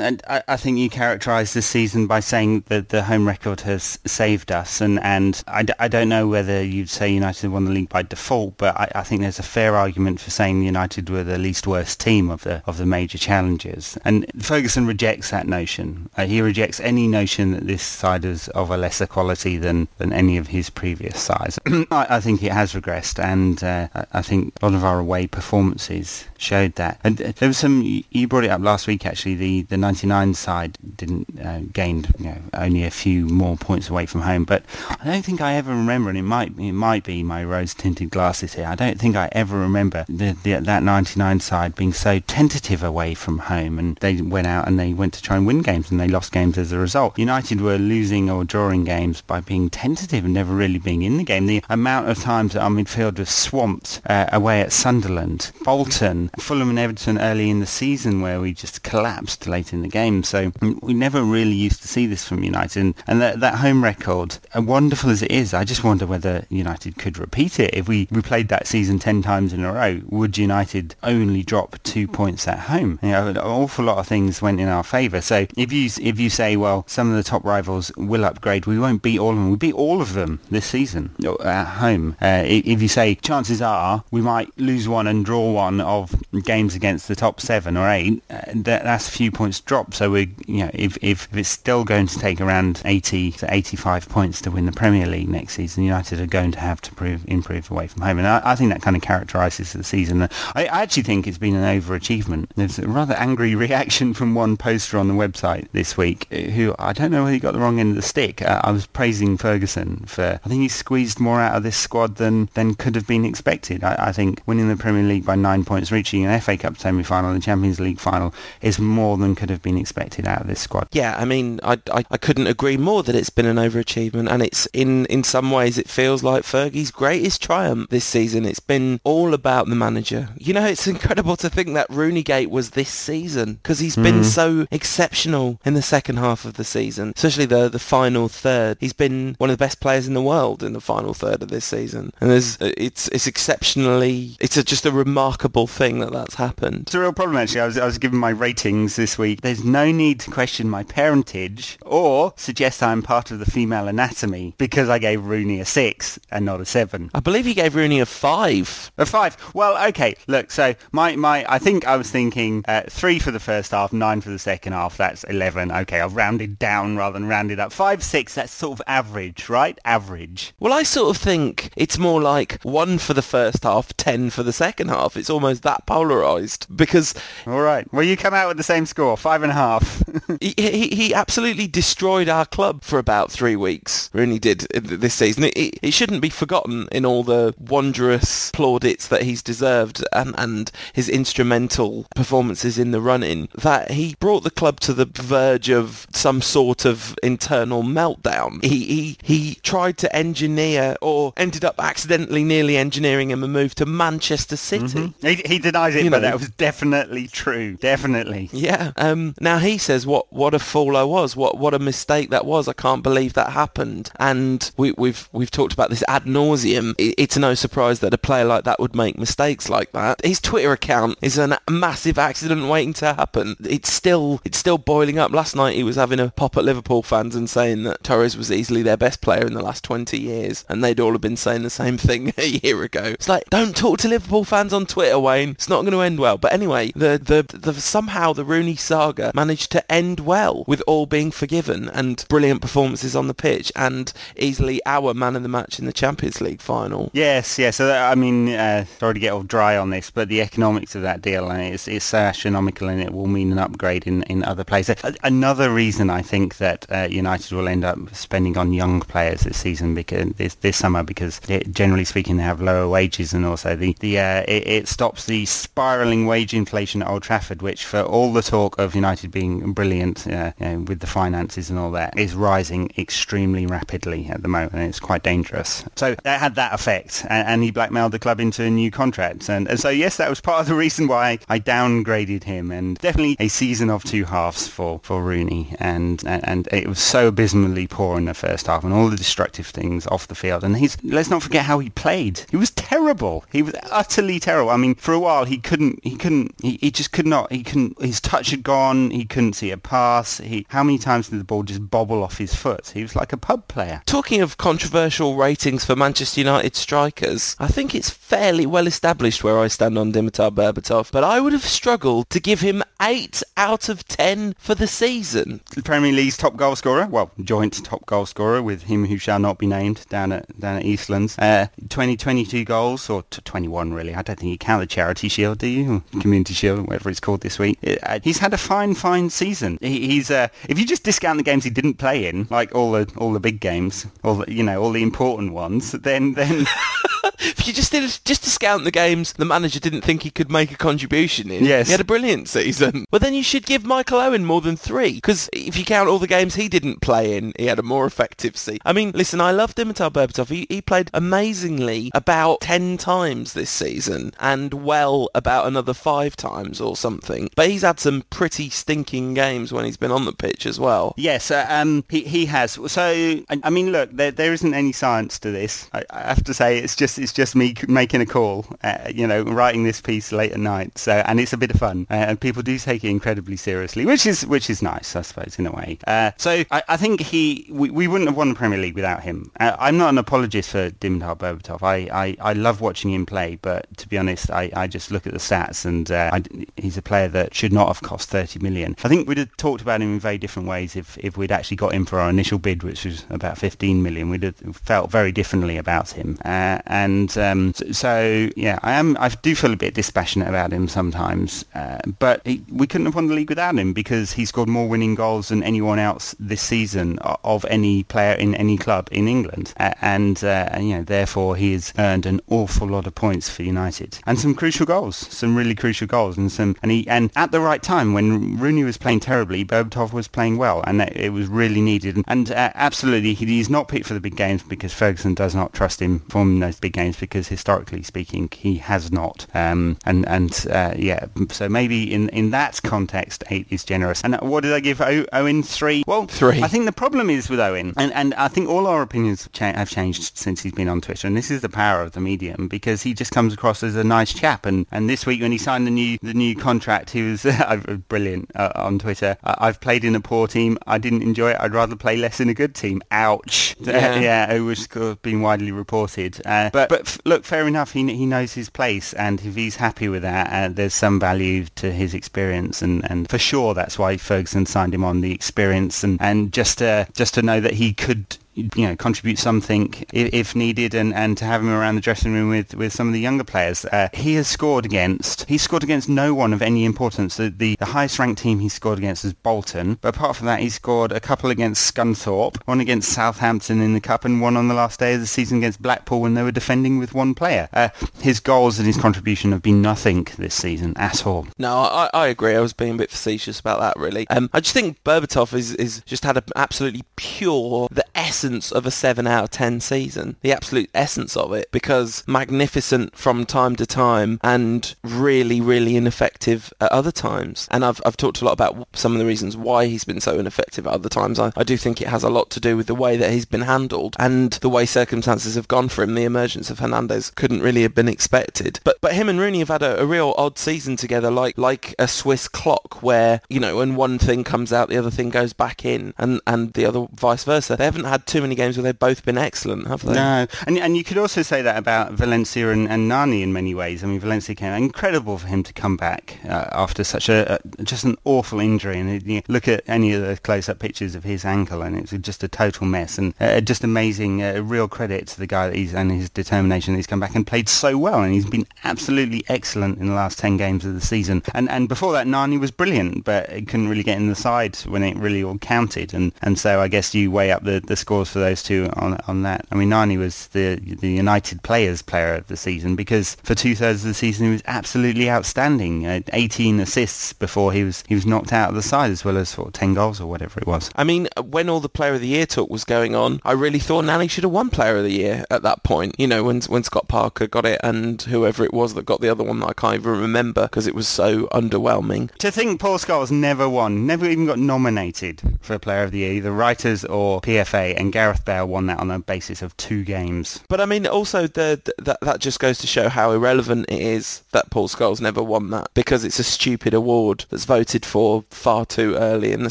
I, I think you characterised this season by saying that the home record has saved us, and, and I, I don't know whether you'd say United won the league by default, but I, I think there's a fair argument for saying United were the least worst team of the of the major challenges. And Ferguson rejects that notion. Uh, he rejects any notion that this side is of a lesser quality than, than any of his previous sides. I, I, think it has regressed, and uh, I think a lot of our away performances showed that. And there was some, you brought it up last week actually, the, the 99 side didn't uh, gain you know, only a few more points away from home, but I don't think I ever remember, and it might it might be my rose-tinted glasses here, I don't think I ever remember the, the, that 99 side being so tentative away from home, and they went out and they went to try and win games, and they lost games as a result. United were losing or drawing games by being tentative and never really being in the game. The amount of times that our midfield was swamped uh, away at Sunderland, Bolton, Fulham and Everton early in the season where we just collapsed late in the game. So we never really used to see this from United. And, and that, that home record, uh, wonderful as it is, I just wonder whether United could repeat it. If we replayed that season 10 times in a row, would United only drop two points at home? You know, an awful lot of things went in our favour. So if you if you say, well, some of the top rivals will upgrade, we won't beat all of them. We beat all of them this season at home. Uh, if you say chances are we might lose one and draw one of games against the top seven or eight, uh, that, that's a few points dropped. So we, you know, if, if, if it's still going to take around 80 to 85 points to win the Premier League next season, United are going to have to prove, improve away from home. And I, I think that kind of characterises the season. I, I, actually think it's been an overachievement. There's a rather angry reaction from one poster on the website this week who I don't know whether he got the wrong end of the stick. Uh, I was praising Ferguson for, I think he squeezed more out of this squad than, than could have been expected. I, I think winning the Premier League by nine points, reaching an FA Cup semi-final and Champions League final is more than could have been expected out of this squad. Yeah, I mean, I, I, I couldn't agree more that it's been an overachievement and it's in, in some ways it feels like Fergie's greatest triumph this season. It's been all about the manager. You know, it's incredible to think that Rooney-gate was this season because he's been mm. so exceptional in the second half of the season, especially the, the final third. He's been one of the best players in the world in the final third of this season. And there's, it's, it's exceptionally, it's a, just a remarkable thing that that's happened. It's a real problem actually. I was, I was given my ratings this week. There's no need to question my parentage or suggest I'm part of the female anatomy because I gave Rooney a six and not a seven. I believe he gave Rooney a five. A five. Well, okay. Look, so my, my I think I was thinking uh, three for the first half, nine for the second half. That's 11. Okay, I've rounded down rather than rounded up. Five, six, that's sort of average, right? Average. Well, I sort of think it's more like one for the first half, ten for the second half. It's almost that polarised because... All right. Well, you come out with the same score, five and a half. he, he, he absolutely destroyed our club for about three weeks. Rooney did this season. It, it, it shouldn't be forgotten in all the wondrous plaudits that he's deserved and, and his instrumental performances in the run-in that he brought the club to the verge of some sort of internal meltdown. He, he, he tried to engineer or ended up accidentally nearly engineering him a move to Manchester City. Mm-hmm. He, he denies it, you but know. that was definitely true. Definitely. Yeah. Um, now he says, what, what a fool I was. What, what a mistake that was. I can't believe that happened. And we, we've, we've talked about this ad nauseum. It's no surprise that a player like that would make mistakes like that. His Twitter account is a massive accident waiting to happen. It's still, it's still boiling up. Last night he was having a pop at Liverpool fans and saying that Torres was easily their best player in the last 20 years. And they'd all have been saying the same thing a year ago. It's like, don't talk to Liverpool fans on Twitter, Wayne. It's not going to end well. But anyway, the, the, the somehow the Rooney saga managed to end well with all being forgiven and brilliant performances on the pitch and easily our man of the match in the Champions League final. Yes, yes. So that, I mean, uh, sorry to get all dry on this, but the economics of that deal and it's, it's astronomical and it will mean an upgrade in, in other places. Another reason I think that uh, United will end up spending on young players this season because this, this summer because it, generally speaking they have lower wages and also the, the uh, it, it, stops the spiralling wage inflation at Old Trafford which for all the talk of United being brilliant uh, you know, with the finances and all that is rising extremely rapidly at the moment and it's quite dangerous. So that had that effect and, and he blackmailed the club into a new contract and, and so yes that was part of the reason why I downgraded him and definitely a season of two halves for, for Rooney and, and, and it was so abysmally poor in the first half and all the destructive things off the field and he's let's not forget how he played. He was terrible. He was utterly terrible. I mean for a while he couldn't he couldn't he, he just could not he couldn't his touch had gone he couldn't see a pass he how many times did the ball just bobble off his foot he was like a pub player. Talking of controversial ratings for Manchester United strikers I think it's fairly well established where I stand on Dimitar Berbatov but I would have struggled to give him 8 out of 10 for the season. The Premier League's top goal scorer, well, joint top goal scorer with him who shall not be named down at down at Eastlands. Uh, 20, 22 goals, or t- 21 really. I don't think you count the Charity Shield, do you? Community Shield, whatever it's called this week. Uh, he's had a fine, fine season. He, he's uh, if you just discount the games he didn't play in, like all the all the big games, all the, you know all the important ones, then then. if you just did just to discount the games the manager didn't think he could make a contribution in, yes. he had a brilliant season. Well, then you should give Michael Owen more than three, because if you count all the games he didn't play in, he had a more effective season. I mean, listen, I love Dimitar Berbatov. He, he played amazingly about ten times this season, and well about another five times or something. But he's had some pretty stinking games when he's been on the pitch as well. Yes, uh, um, he, he has. So, I, I mean, look, there, there isn't any science to this. I, I have to say, it's just it's just me making a call, uh, you know, writing this piece late at night. So, and it's a bit of fun, uh, and people do take it incredibly seriously, which is which is nice, I suppose, in a way. Uh, so, I, I, think he we, we wouldn't have won the Premier League without him. Uh, I'm not an apologist for Dimitar Berbatov. I, I, I love watching him play, but to be honest, I, I just look at the stats, and uh, I, he's a player that should not have cost 30 million. I think we'd have talked about him in very different ways if if we'd actually got him for our initial bid, which was about 15 million. We'd have felt very differently about him. Uh, and um, so, yeah, I am. I do feel a bit dispassionate about him sometimes. Uh, but he, we couldn't have won the league without him because he scored more winning goals than anyone else this season of any player in any club in England. Uh, and, and you know, therefore he has earned an awful lot of points for United and some crucial goals, some really crucial goals, and some. And he and at the right time when Rooney was playing terribly, Berbatov was playing well, and it was really needed. And, and uh, absolutely, he's not picked for the big games because Ferguson does not trust him from those big games because historically speaking, he has not. Um, and and uh, yeah, so maybe in in that context, eight is generous. And what did I give o- Owen? Three. Well, three. I think the problem is with Owen, and and I think all our opinions cha- have changed since he's been on Twitter, and this is the power of the medium because he just comes across as a nice chap. And, and this week when he signed the new the new contract, he was brilliant uh, on Twitter. I've played in a poor team. I didn't enjoy it. I'd rather play less in a good team. Ouch. Yeah, yeah it was been widely reported. Uh, but but f- look, fair enough. He he knows his place, and if he's happy with that, uh, there's some value to his experience, and, and for sure that's why Ferguson signed him on the experience, and and just to just to know that he could you know, contribute something if, needed, and, and to have him around the dressing room with, with some of the younger players. Uh, he has scored against, he's scored against no one of any importance. The, the, the, highest ranked team he's scored against is Bolton, but apart from that, he scored a couple against Scunthorpe, one against Southampton in the Cup, and one on the last day of the season against Blackpool when they were defending with one player. Uh, his goals and his contribution have been nothing this season at all. No, I, I agree. I was being a bit facetious about that, really. Um, I just think Berbatov is, is just had an absolutely pure, the essence essence of a 7 out of 10 season. The absolute essence of it. Because magnificent from time to time and really, really ineffective at other times. And I've, I've talked a lot about some of the reasons why he's been so ineffective at other times. I, I do think it has a lot to do with the way that he's been handled and the way circumstances have gone for him. The emergence of Hernandez couldn't really have been expected. But but him and Rooney have had a, a real odd season together, like like a Swiss clock, where you know when one thing comes out, the other thing goes back in, and and the other vice versa. They haven't had too many games where they've both been excellent, have they? No, and and you could also say that about Valencia and, and Nani in many ways. I mean, Valencia came incredible for him to come back uh, after such a, a, just an awful injury. And you look at any of the close-up pictures of his ankle, and it's just a total mess. And uh, just amazing, uh, real credit to the guy that he's and his determination. That he's come back and played so well, and he's been absolutely excellent in the last ten games of the season. And and before that, Nani was brilliant, but couldn't really get in the side when it really all counted. And and so I guess you weigh up the, the for those two on on that. I mean, Nani was the the United Players Player of the season because for two thirds of the season he was absolutely outstanding. Uh, 18 assists before he was he was knocked out of the side, as well as for 10 goals or whatever it was. I mean, when all the Player of the Year talk was going on, I really thought Nani should have won Player of the Year at that point. You know, when when Scott Parker got it and whoever it was that got the other one that I can't even remember because it was so underwhelming. To think Paul Scholes never won, never even got nominated for Player of the Year, either writers or PFA, and Gareth Bale won that on the basis of two games. But I mean, also the, the, that that just goes to show how irrelevant it is that Paul Scholes never won that because it's a stupid award that's voted for far too early in the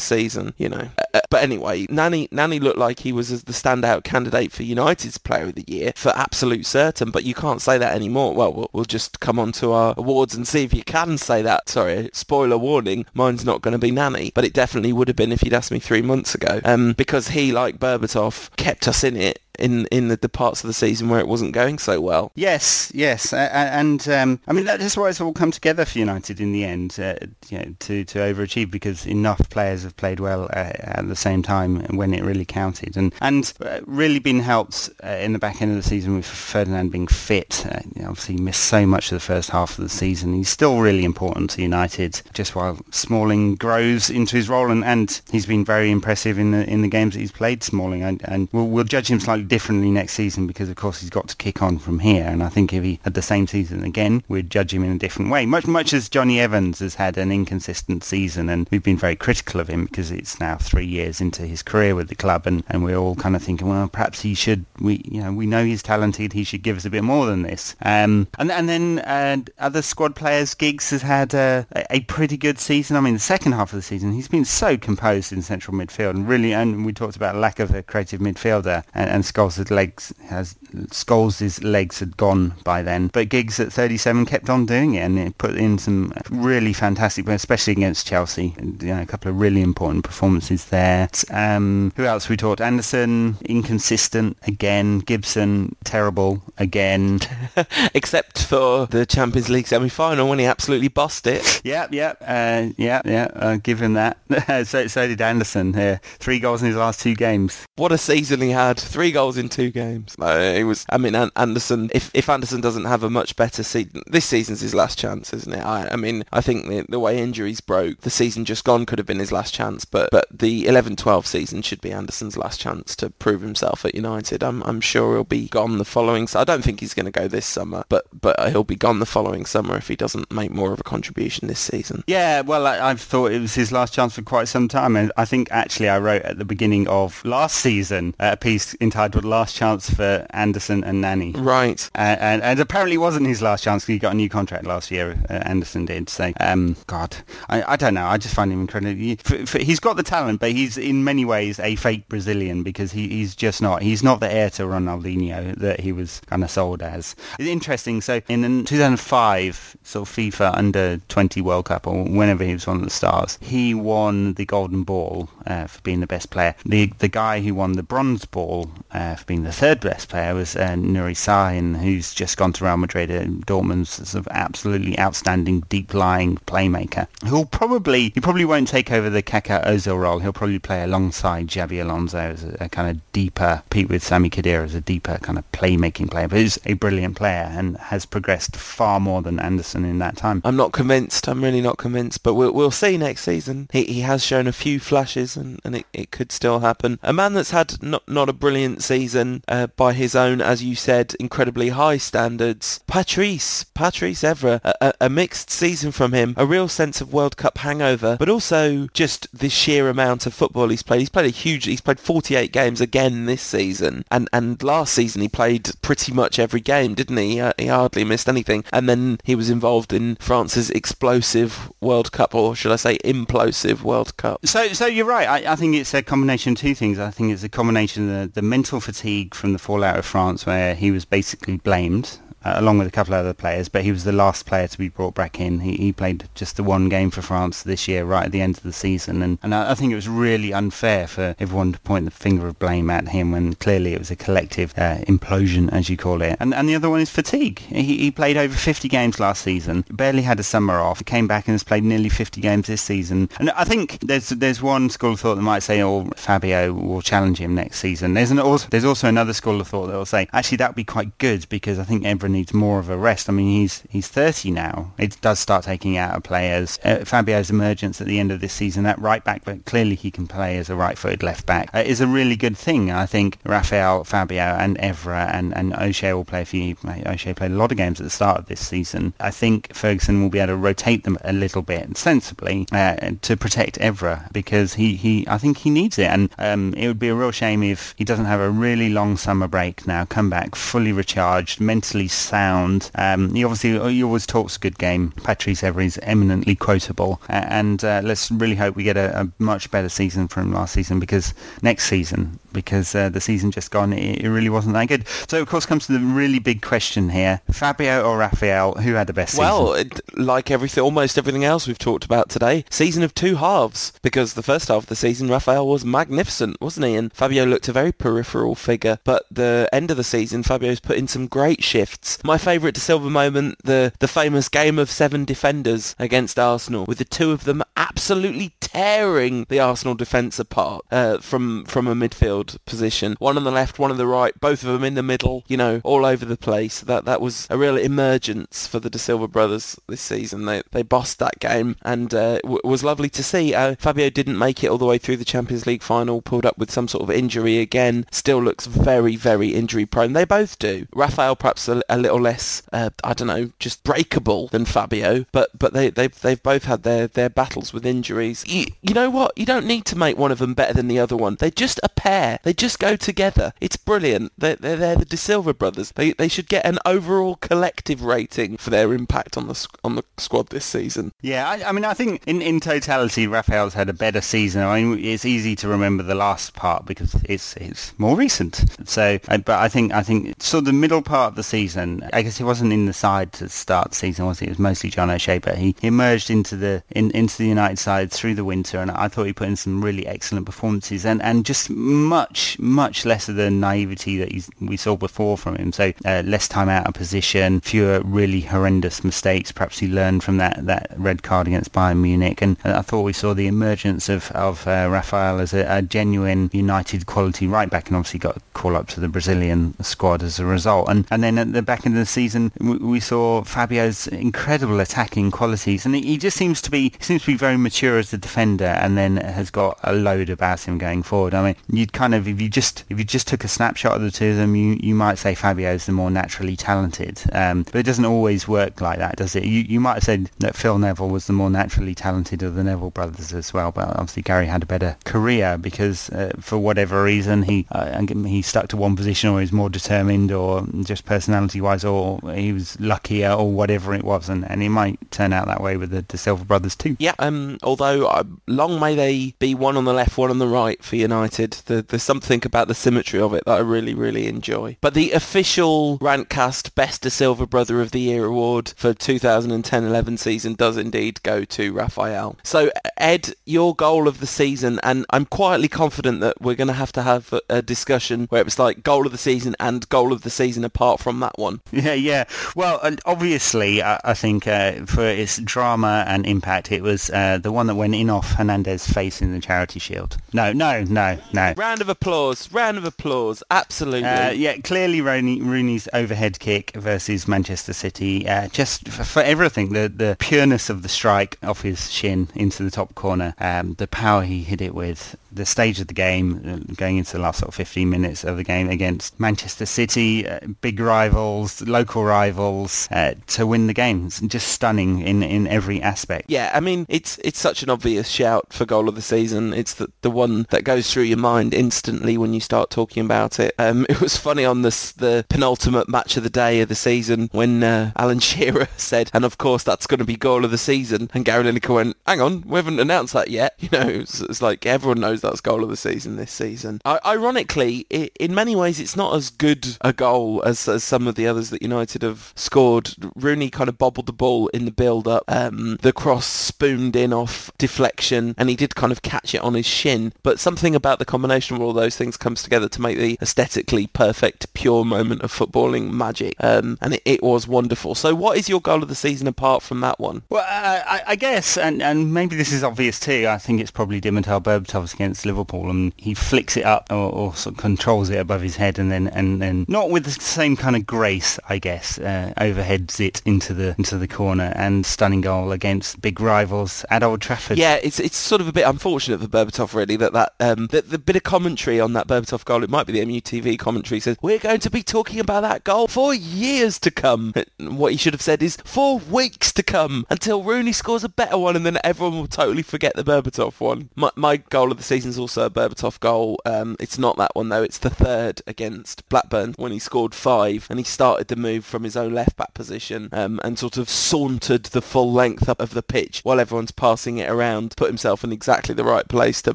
season. You know. Uh, but anyway, Nani Nani looked like he was the standout candidate for United's Player of the Year for absolute certain. But you can't say that anymore. Well, we'll just come on to our awards and see if you can say that. Sorry, spoiler warning. Mine's not going to be Nani, but it definitely would have been if you'd asked me three months ago. Um, because he, like Berbatov, kept us in it in in the, the, parts of the season where it wasn't going so well. Yes, yes, uh, and um, I mean that's why it's all come together for United in the end, uh, you know, to to overachieve because enough players have played well uh, at the same time when it really counted, and and uh, really been helped uh, in the back end of the season with Ferdinand being fit. Uh, you know, obviously, he missed so much of the first half of the season. He's still really important to United, just while Smalling grows into his role, and, and he's been very impressive in the in the games that he's played. Smalling, and, and we'll, we'll judge him slightly differently next season because, of course, he's got to kick on from here. And I think if he had the same season again, we'd judge him in a different way. Much, much as Jonny Evans has had an inconsistent season, and we've been very critical of him because it's now three years into his career with the club, and, and we're all kind of thinking, well, perhaps he should. We, you know, we know he's talented. He should give us a bit more than this. Um, and and then uh, other squad players, Giggs has had a, a pretty good season. I mean, the second half of the season, he's been so composed in central midfield, and really, and we talked about lack of a creative midfielder, and, and Scholes' legs has Scholes' legs had gone by then, but Giggs at 37 kept on doing it, and it put in some really fantastic, especially against Chelsea. You know, a couple of really important performances there. Um, who else we talked? Anderson inconsistent again. Gibson terrible again. Except for the Champions League semi-final when he absolutely bossed it. Yep, yep, uh, yeah, yeah. Uh, give him that. so, so did Anderson. Here, three goals in his last two games. What a season he had! Three goals in two games. Uh, it was. I mean, Anderson. If if Anderson doesn't have a much better season, this season's his last chance, isn't it? I, I mean, I think the, the way injuries broke, the season just gone could have been his last chance. But but the 11-12 season should be Anderson's last chance to prove himself at United. I'm I'm sure he'll be gone the following. I don't think he's going to go this summer, but but he'll be gone the following summer if he doesn't make more of a contribution this season. Yeah, well, I, have thought it was his last chance for quite some time, and I think actually I wrote at the beginning of last season a piece entitled "Last Chance for Anderson and Nani." Right, uh, and, and apparently wasn't his last chance because he got a new contract last year. Uh, Anderson did. So, um, God, I, I, don't know. I just find him incredible. He, he's got the talent, but he's in many ways a fake Brazilian because he, he's just not. He's not the heir to Ronaldinho that he was kind of sold as. It's interesting. So in 2005, sort of FIFA under 20 World Cup or whenever he was one of the stars, he won the Golden Ball uh, for being the best player. The the guy who won the Bronze Ball uh, for being the third best player was uh, Nuri Sahin, who's just gone to Real Madrid. and Dortmund's sort of absolutely outstanding deep-lying playmaker. Who'll probably he probably won't take over the Kaká Ozil role. He'll probably play alongside Xabi Alonso as a, a kind of deeper, Pete with Sami Khedira as a deeper kind of playmaking player. But he's a brilliant player and has progressed far more than Anderson in that time. I'm not convinced. I'm really not convinced. But we'll, we'll see next season. He, he has shown a few flashes and, and it, it could still happen. A man that's had not, not a brilliant season uh, by his own, as you said, incredibly high standards. Patrice, Patrice Evra, a, a mixed season from him. A real sense of World Cup hangover, but also just the sheer amount of football he's played. He's played a huge, he's played 48 games again this season. And, and last season he played pretty much every game, didn't he? Uh, he hardly missed anything. And then he was involved in France's explosive World Cup, or should I say implosive World Cup. So, so you're right. I, I think it's a combination of two things. I think it's a combination of the, the mental fatigue from the fallout of France, where he was basically blamed uh, along with a couple of other players, but he was the last player to be brought back in. He, he played just the one game for France this year, right at the end of the season, and, and I, I think it was really unfair for everyone to point the finger of blame at him when clearly it was a collective uh, implosion, as you call it. And, and the other one is fatigue. He, he played over 50 games last season, barely had a summer off, came back and has played nearly 50 games this season. And I think there's there's one school of thought that might say, oh, Fabio will challenge him next season. There's, an, also, there's also another school of thought that will say, actually, that would be quite good because I think everyone needs more of a rest. I mean, he's he's 30 now. It does start taking out of players. Uh, Fabio's emergence at the end of this season, that right back, but clearly he can play as a right-footed left back, uh, is a really good thing. I think Rafael, Fabio, and Evra and and O'Shea will play for you. O'Shea played a lot of games at the start of this season. I think Ferguson will be able to rotate them a little bit sensibly uh, to protect Evra because he, he I think he needs it, and um, it would be a real shame if he doesn't have a really long summer break now, come back fully recharged, mentally sound um, he obviously he always talks a good game. Patrice Evra is eminently quotable, and uh, let's really hope we get a, a, much better season from last season because next season, because uh, the season just gone, it, it, really wasn't that good. So of course comes to the really big question here: Fabio or Rafael, who had the best well, season? Well, like everything, almost everything else we've talked about today, season of two halves. Because the first half of the season, Rafael was magnificent, wasn't he? And Fabio looked a very peripheral figure. But the end of the season, Fabio's put in some great shifts. My favourite Da Silva moment, the, the famous game of seven defenders against Arsenal, with the two of them absolutely tearing the Arsenal defence apart uh, from from a midfield position. One on the left, one on the right, both of them in the middle, you know, all over the place. That that was a real emergence for the Da Silva brothers this season. They they bossed that game and uh, w- was lovely to see. Uh, Fabio didn't make it all the way through the Champions League final, pulled up with some sort of injury again. Still looks very very injury prone. They both do. Rafael perhaps a, a little less, uh, I don't know, just breakable than Fabio, but but they they've they've both had their their battles with injuries. You, you know what? You don't need to make one of them better than the other one. They're just a pair. They just go together. It's brilliant. They're, they're, they're the Da Silva brothers. They, they should get an overall collective rating for their impact on the on the squad this season. Yeah, I, I mean, I think in, in totality, Rafael's had a better season. I mean, it's easy to remember the last part because it's it's more recent. So, uh, but I think I think so the middle part of the season, I guess he wasn't in the side to start the season, was he? It was mostly John O'Shea, but he, he emerged into the in, into the United side through the winter, and I thought he put in some really excellent performances, and, and just much much less of the naivety that we saw before from him. So uh, less time out of position, fewer really horrendous mistakes. Perhaps he learned from that that red card against Bayern Munich, and I thought we saw the emergence of of uh, Rafael as a, a, genuine United quality right back, and obviously got a call up to the Brazilian squad as a result. And and then at the back end of the season, we, we saw Fabio's incredible attacking qualities, and he just seems to be seems to be very mature as a defender, and then has got a load about him going forward. I mean, you'd kind of if you just if you just took a snapshot of the two of them, you you might say Fabio's the more naturally talented, um, but it doesn't always work like that, does it? You you might have said that Phil Neville was the more naturally talented of the Neville brothers as well, but obviously Gary had a better career because uh, for whatever reason he uh, he stuck to one position or he was more determined or just personality wise or he was luckier or whatever it was, and, and it might turn out that way with the Da Silva brothers too. Yeah, um, although uh, long may they be one on the left, one on the right for United. The The, there's something about the symmetry of it that I really, really enjoy. But the official Rantcast Best Da Silva Brother of the Year award for 2010-11 season does indeed go to Rafael. So Ed, your goal of the season, and I'm quietly confident that we're going to have to have a, a discussion where it's like goal of the season and goal of the season apart from that one. Yeah, yeah. Well, and obviously, I, I think uh, for its drama and impact, it was uh, the one that went in off Hernandez face in the Charity Shield. No, no, no, no. Round of applause. Round of applause. Absolutely. Uh, yeah, clearly Rooney, Rooney's overhead kick versus Manchester City. Uh, just for, for, everything, the the pureness of the strike off his shin into the top corner, um, the power he hit it with, the stage of the game, uh, going into the last sort of 15 minutes of the game against Manchester City, uh, big rivals, local rivals, uh, to win the game. It's just stunning in, in every aspect. Yeah, I mean, it's it's such an obvious shout for goal of the season. It's the, the one that goes through your mind instantly when you start talking about it. Um, it was funny on this, the penultimate match of the day of the season when uh, Alan Shearer said, and of course that's going to be goal of the season, and Gary Lineker went, hang on, we haven't announced that yet. You know, it's, it's like everyone knows that's goal of the season this season. I, ironically, it, in many ways, it's not as good a goal as, as some of the others that United have scored. Rooney kind of bobbled the ball in the build-up. Um, the cross spooned in off deflection, and he did kind of catch it on his shin. But something about the combination of all those things comes together to make the aesthetically perfect, pure moment of footballing magic. Um, and it, it, was wonderful. So, what is your goal of the season apart from that one? Well, uh, I, I, guess, and, and maybe this is obvious too. I think it's probably Dimitar Berbatov's against Liverpool, and he flicks it up or, or sort of controls it above his head, and then and then not with the same kind of grace, I guess, uh, overheads it into the into the corner and stunning goal against big rivals at Old Trafford. Yeah, it's it's sort of a bit unfortunate for Berbatov really that that um, the, the bit of commentary on that Berbatov goal. It might be the MUTV commentary says we're going to be talking about that goal for years to come. What he should have said is for weeks to come until Rooney scores a better one, and then everyone will totally forget the Berbatov one. My, my goal of the season is also a Berbatov goal. Um, it's not that one though. It's the third against Blackburn when he scored five and he started the move from his own left back position um, and sort of sauntered the full length up of the pitch while everyone's passing it around. Put himself in exactly the right place to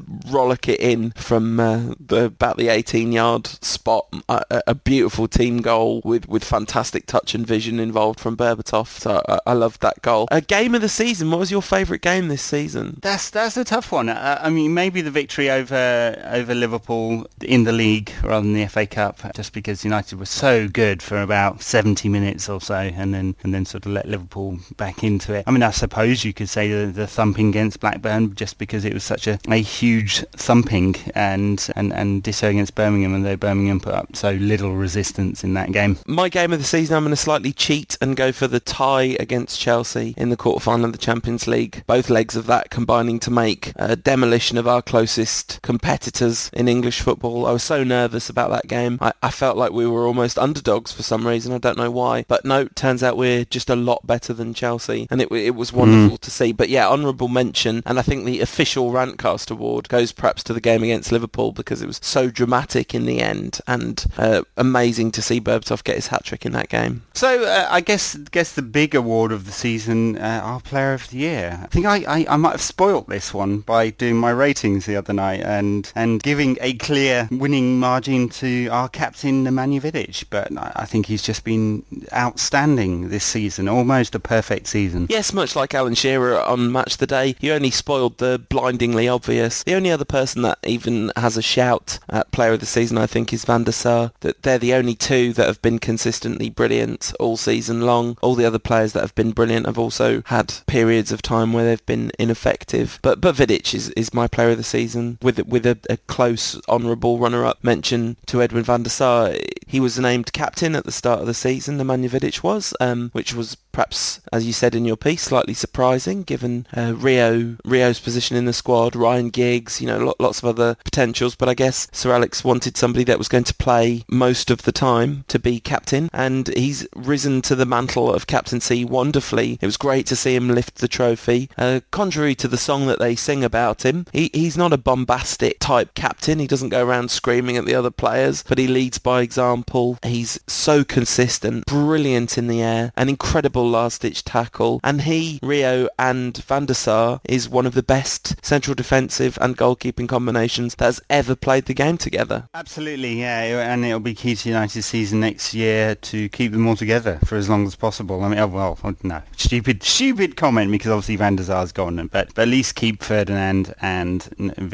rollick it in from uh, the about the 18 yard spot. A, a, beautiful team goal with with fantastic touch and vision involved from Berbatov. So I, I loved that goal. A game of the season. What was your favourite game this season? That's that's a tough one. I, I mean, maybe the victory over over Liverpool in the league rather than the FA Cup, just because United were so good for about about 70 minutes or so, and then and then sort of let Liverpool back into it. I mean, I suppose you could say the, the thumping against Blackburn just because it was such a, a huge thumping, and and and ditto against Birmingham, and though Birmingham put up so little resistance in that game. My game of the season, I'm going to slightly cheat and go for the tie against Chelsea in the quarterfinal of the Champions League. Both legs of that combining to make a demolition of our closest competitors in English football. I was so nervous about that game. I, I felt like we were almost underdogs for some reason. I don't know why. But no, turns out we're just a lot better than Chelsea. And it, it was wonderful mm. to see. But yeah, honourable mention. And I think the official Rantcast award goes perhaps to the game against Liverpool because it was so dramatic in the end and uh, amazing to see Berbatov get his hat-trick in that game. So uh, I guess guess the big award of the season, uh, our Player of the Year. I think I, I, I might have spoilt this one by doing my ratings the other night and, and giving a clear winning margin to our captain Nemanja Vidic, but I think he's just been outstanding this season, almost a perfect season. Yes, much like Alan Shearer on Match the Day, he only spoiled the blindingly obvious. The only other person that even has a shout at Player of the Season, I think, is Van der Sar. That they're the only two that have been consistently brilliant all season long. All the other players that have been brilliant have also had periods of time where they've been ineffective. But but Vidic is, is my Player of the Season with with a, a close honourable runner-up mention to Edwin van der Sar. He was named captain at the start of the season, Nemanja Vidic was, um, which was perhaps, as you said in your piece, slightly surprising given uh, Rio Rio's position in the squad, Ryan Giggs, you know, lots of other potentials. But I guess Sir Alex wanted somebody that was going to play most of the time to be captain, and he's risen to the mantle of captaincy wonderfully. It was great to see him lift the trophy. Uh, contrary to the song that they sing about him, he, he's not a bombastic type captain. He doesn't go around screaming at the other players, but he leads by example. He's so consistent, brilliant in the air, an incredible last-ditch tackle, and he, Rio and Van der Sar is one of the best central defensive and goalkeeping combinations that has ever played the game together. Absolutely, yeah, and it'll be key to United's season next year to keep them all together for as long as possible. I mean, oh, well, oh, no, stupid, stupid comment because obviously Van der Sar's gone, but, but at least keep Ferdinand and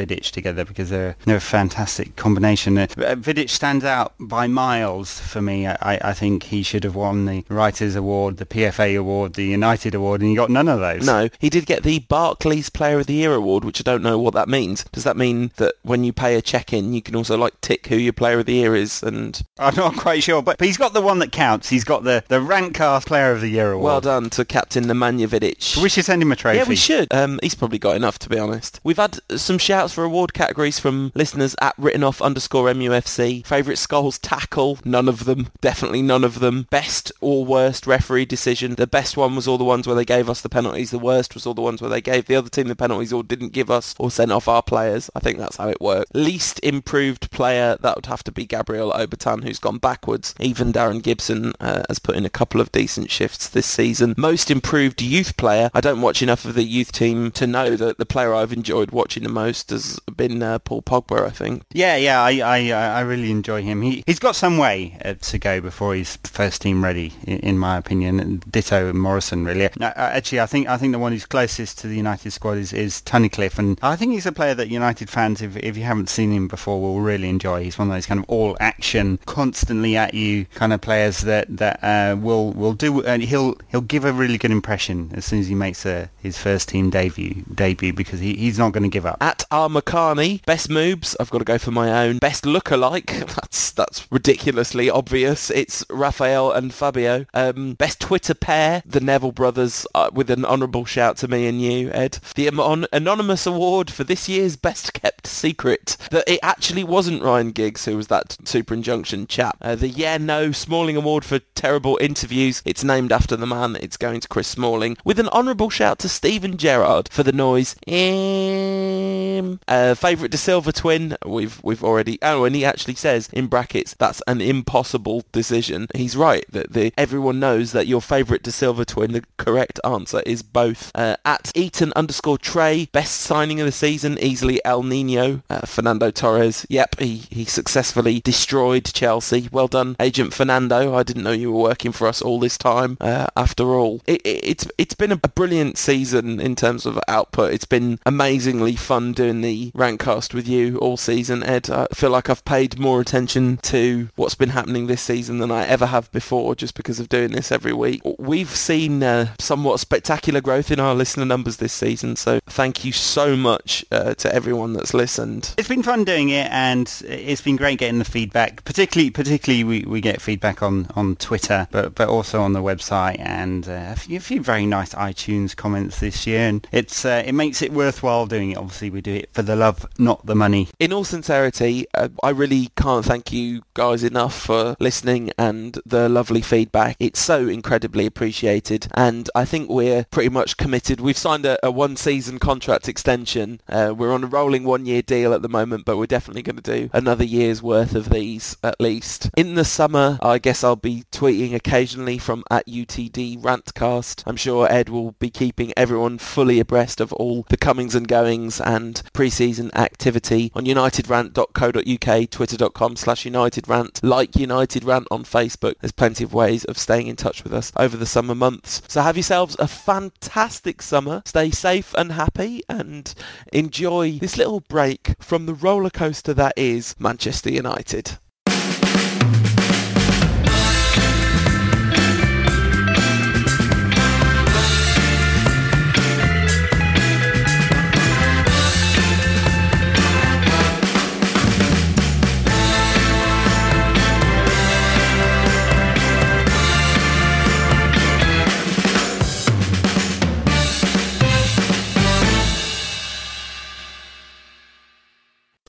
Vidic together because they're, they're a fantastic combination. Uh, Vidic stands out by miles for me. I, I think he should have won the Writers' Award, the PFA Award, the United Award, and he got none of those. No, he did get the Barclays Player of the Year Award, which I don't know what that means. Does that mean that when you pay a check-in, you can also like tick who your Player of the Year is? And I'm not quite sure, but, but he's got the one that counts. He's got the the Rantcast Player of the Year Award. Well done to Captain Nemanja Vidic. We should send him a trophy. Yeah, we should. Um, he's probably got enough, to be honest. We've had some shouts for award categories from listeners at written off underscore MUFC. Favourite Scholes tackle? None of them. Definitely none of them. Best or worst referee decision? The best one was all the ones where they gave us the penalties. The worst was all the ones where they gave the other team the penalties or didn't give us or sent off our players. I think that's how it worked. Least improved player, that would have to be Gabriel Obertan, who's gone backwards. Even Darren Gibson uh, has put in a couple of decent shifts this season. Most improved youth player, I don't watch enough of the youth team to know that the player I've enjoyed watching the most has been uh, Paul Pogba, I think. Yeah, yeah, I, I, I really enjoy him. He, he's got some way uh, to go before he's first team ready, in, in my opinion. And ditto Morrison, really. Uh, actually, I think I think the one who's closest to the United squad is, is Tunnicliffe, and I think he's a player that United fans, if, if you haven't seen him before, will really enjoy. He's one of those kind of all action, constantly at you kind of players that that uh, will will do, and he'll he'll give a really good impression as soon as he makes a, his first team debut debut because he, he's not going to give up. At R McCarney, best moves. I've got to go for my own. Best look-alike. That's that's ridiculously obvious. It's Raphael and Fabio. Um, best Twitter pair. The Neville brothers uh, with an honourable shout to me and you, Ed. The anonymous award for this year's best kept secret. That it actually wasn't Ryan Giggs who was that Super Injunction chap. Uh, the Yeah No Smalling Award for terrible interviews. It's named after the man. It's going to Chris Smalling. With an honourable shout to Steven Gerrard for the noise. Um, uh, favourite Da Silva twin. We've we've already. Oh, and he actually says in brackets that's an impossible decision. He's right that the everyone knows that your favourite Da Silva twin? The correct answer is both. Uh, at Eaton underscore Trey, best signing of the season, easily El Nino. Uh, Fernando Torres, yep, he, he successfully destroyed Chelsea. Well done, Agent Fernando. I didn't know you were working for us all this time. Uh, after all, it, it, it's it's been a brilliant season in terms of output. It's been amazingly fun doing the Rantcast with you all season, Ed. I feel like I've paid more attention to what's been happening this season than I ever have before just because of doing this every week. We've seen uh, somewhat spectacular growth in our listener numbers this season, so thank you so much uh, to everyone that's listened. It's been fun doing it, and it's been great getting the feedback. Particularly, particularly we, we get feedback on, on Twitter, but but also on the website, and uh, a, few, a few very nice iTunes comments this year, and it's uh, it makes it worthwhile doing it. Obviously, we do it for the love, not the money. In all sincerity, uh, I really can't thank you guys enough for listening and the lovely feedback. It's so incredibly appreciated, and I think we're pretty much committed. We've signed a, a one-season contract extension. Uh, we're on a rolling one-year deal at the moment, but we're definitely going to do another year's worth of these at least. In the summer, I guess I'll be tweeting occasionally from at UTD Rantcast. I'm sure Ed will be keeping everyone fully abreast of all the comings and goings and pre-season activity on unitedrant.co.uk, twitter.com slash unitedrant, like United Rant on Facebook. There's plenty of ways of staying in touch with us over the summer months. So have yourselves a fantastic summer. Stay safe and happy and enjoy this little break from the roller coaster that is Manchester United.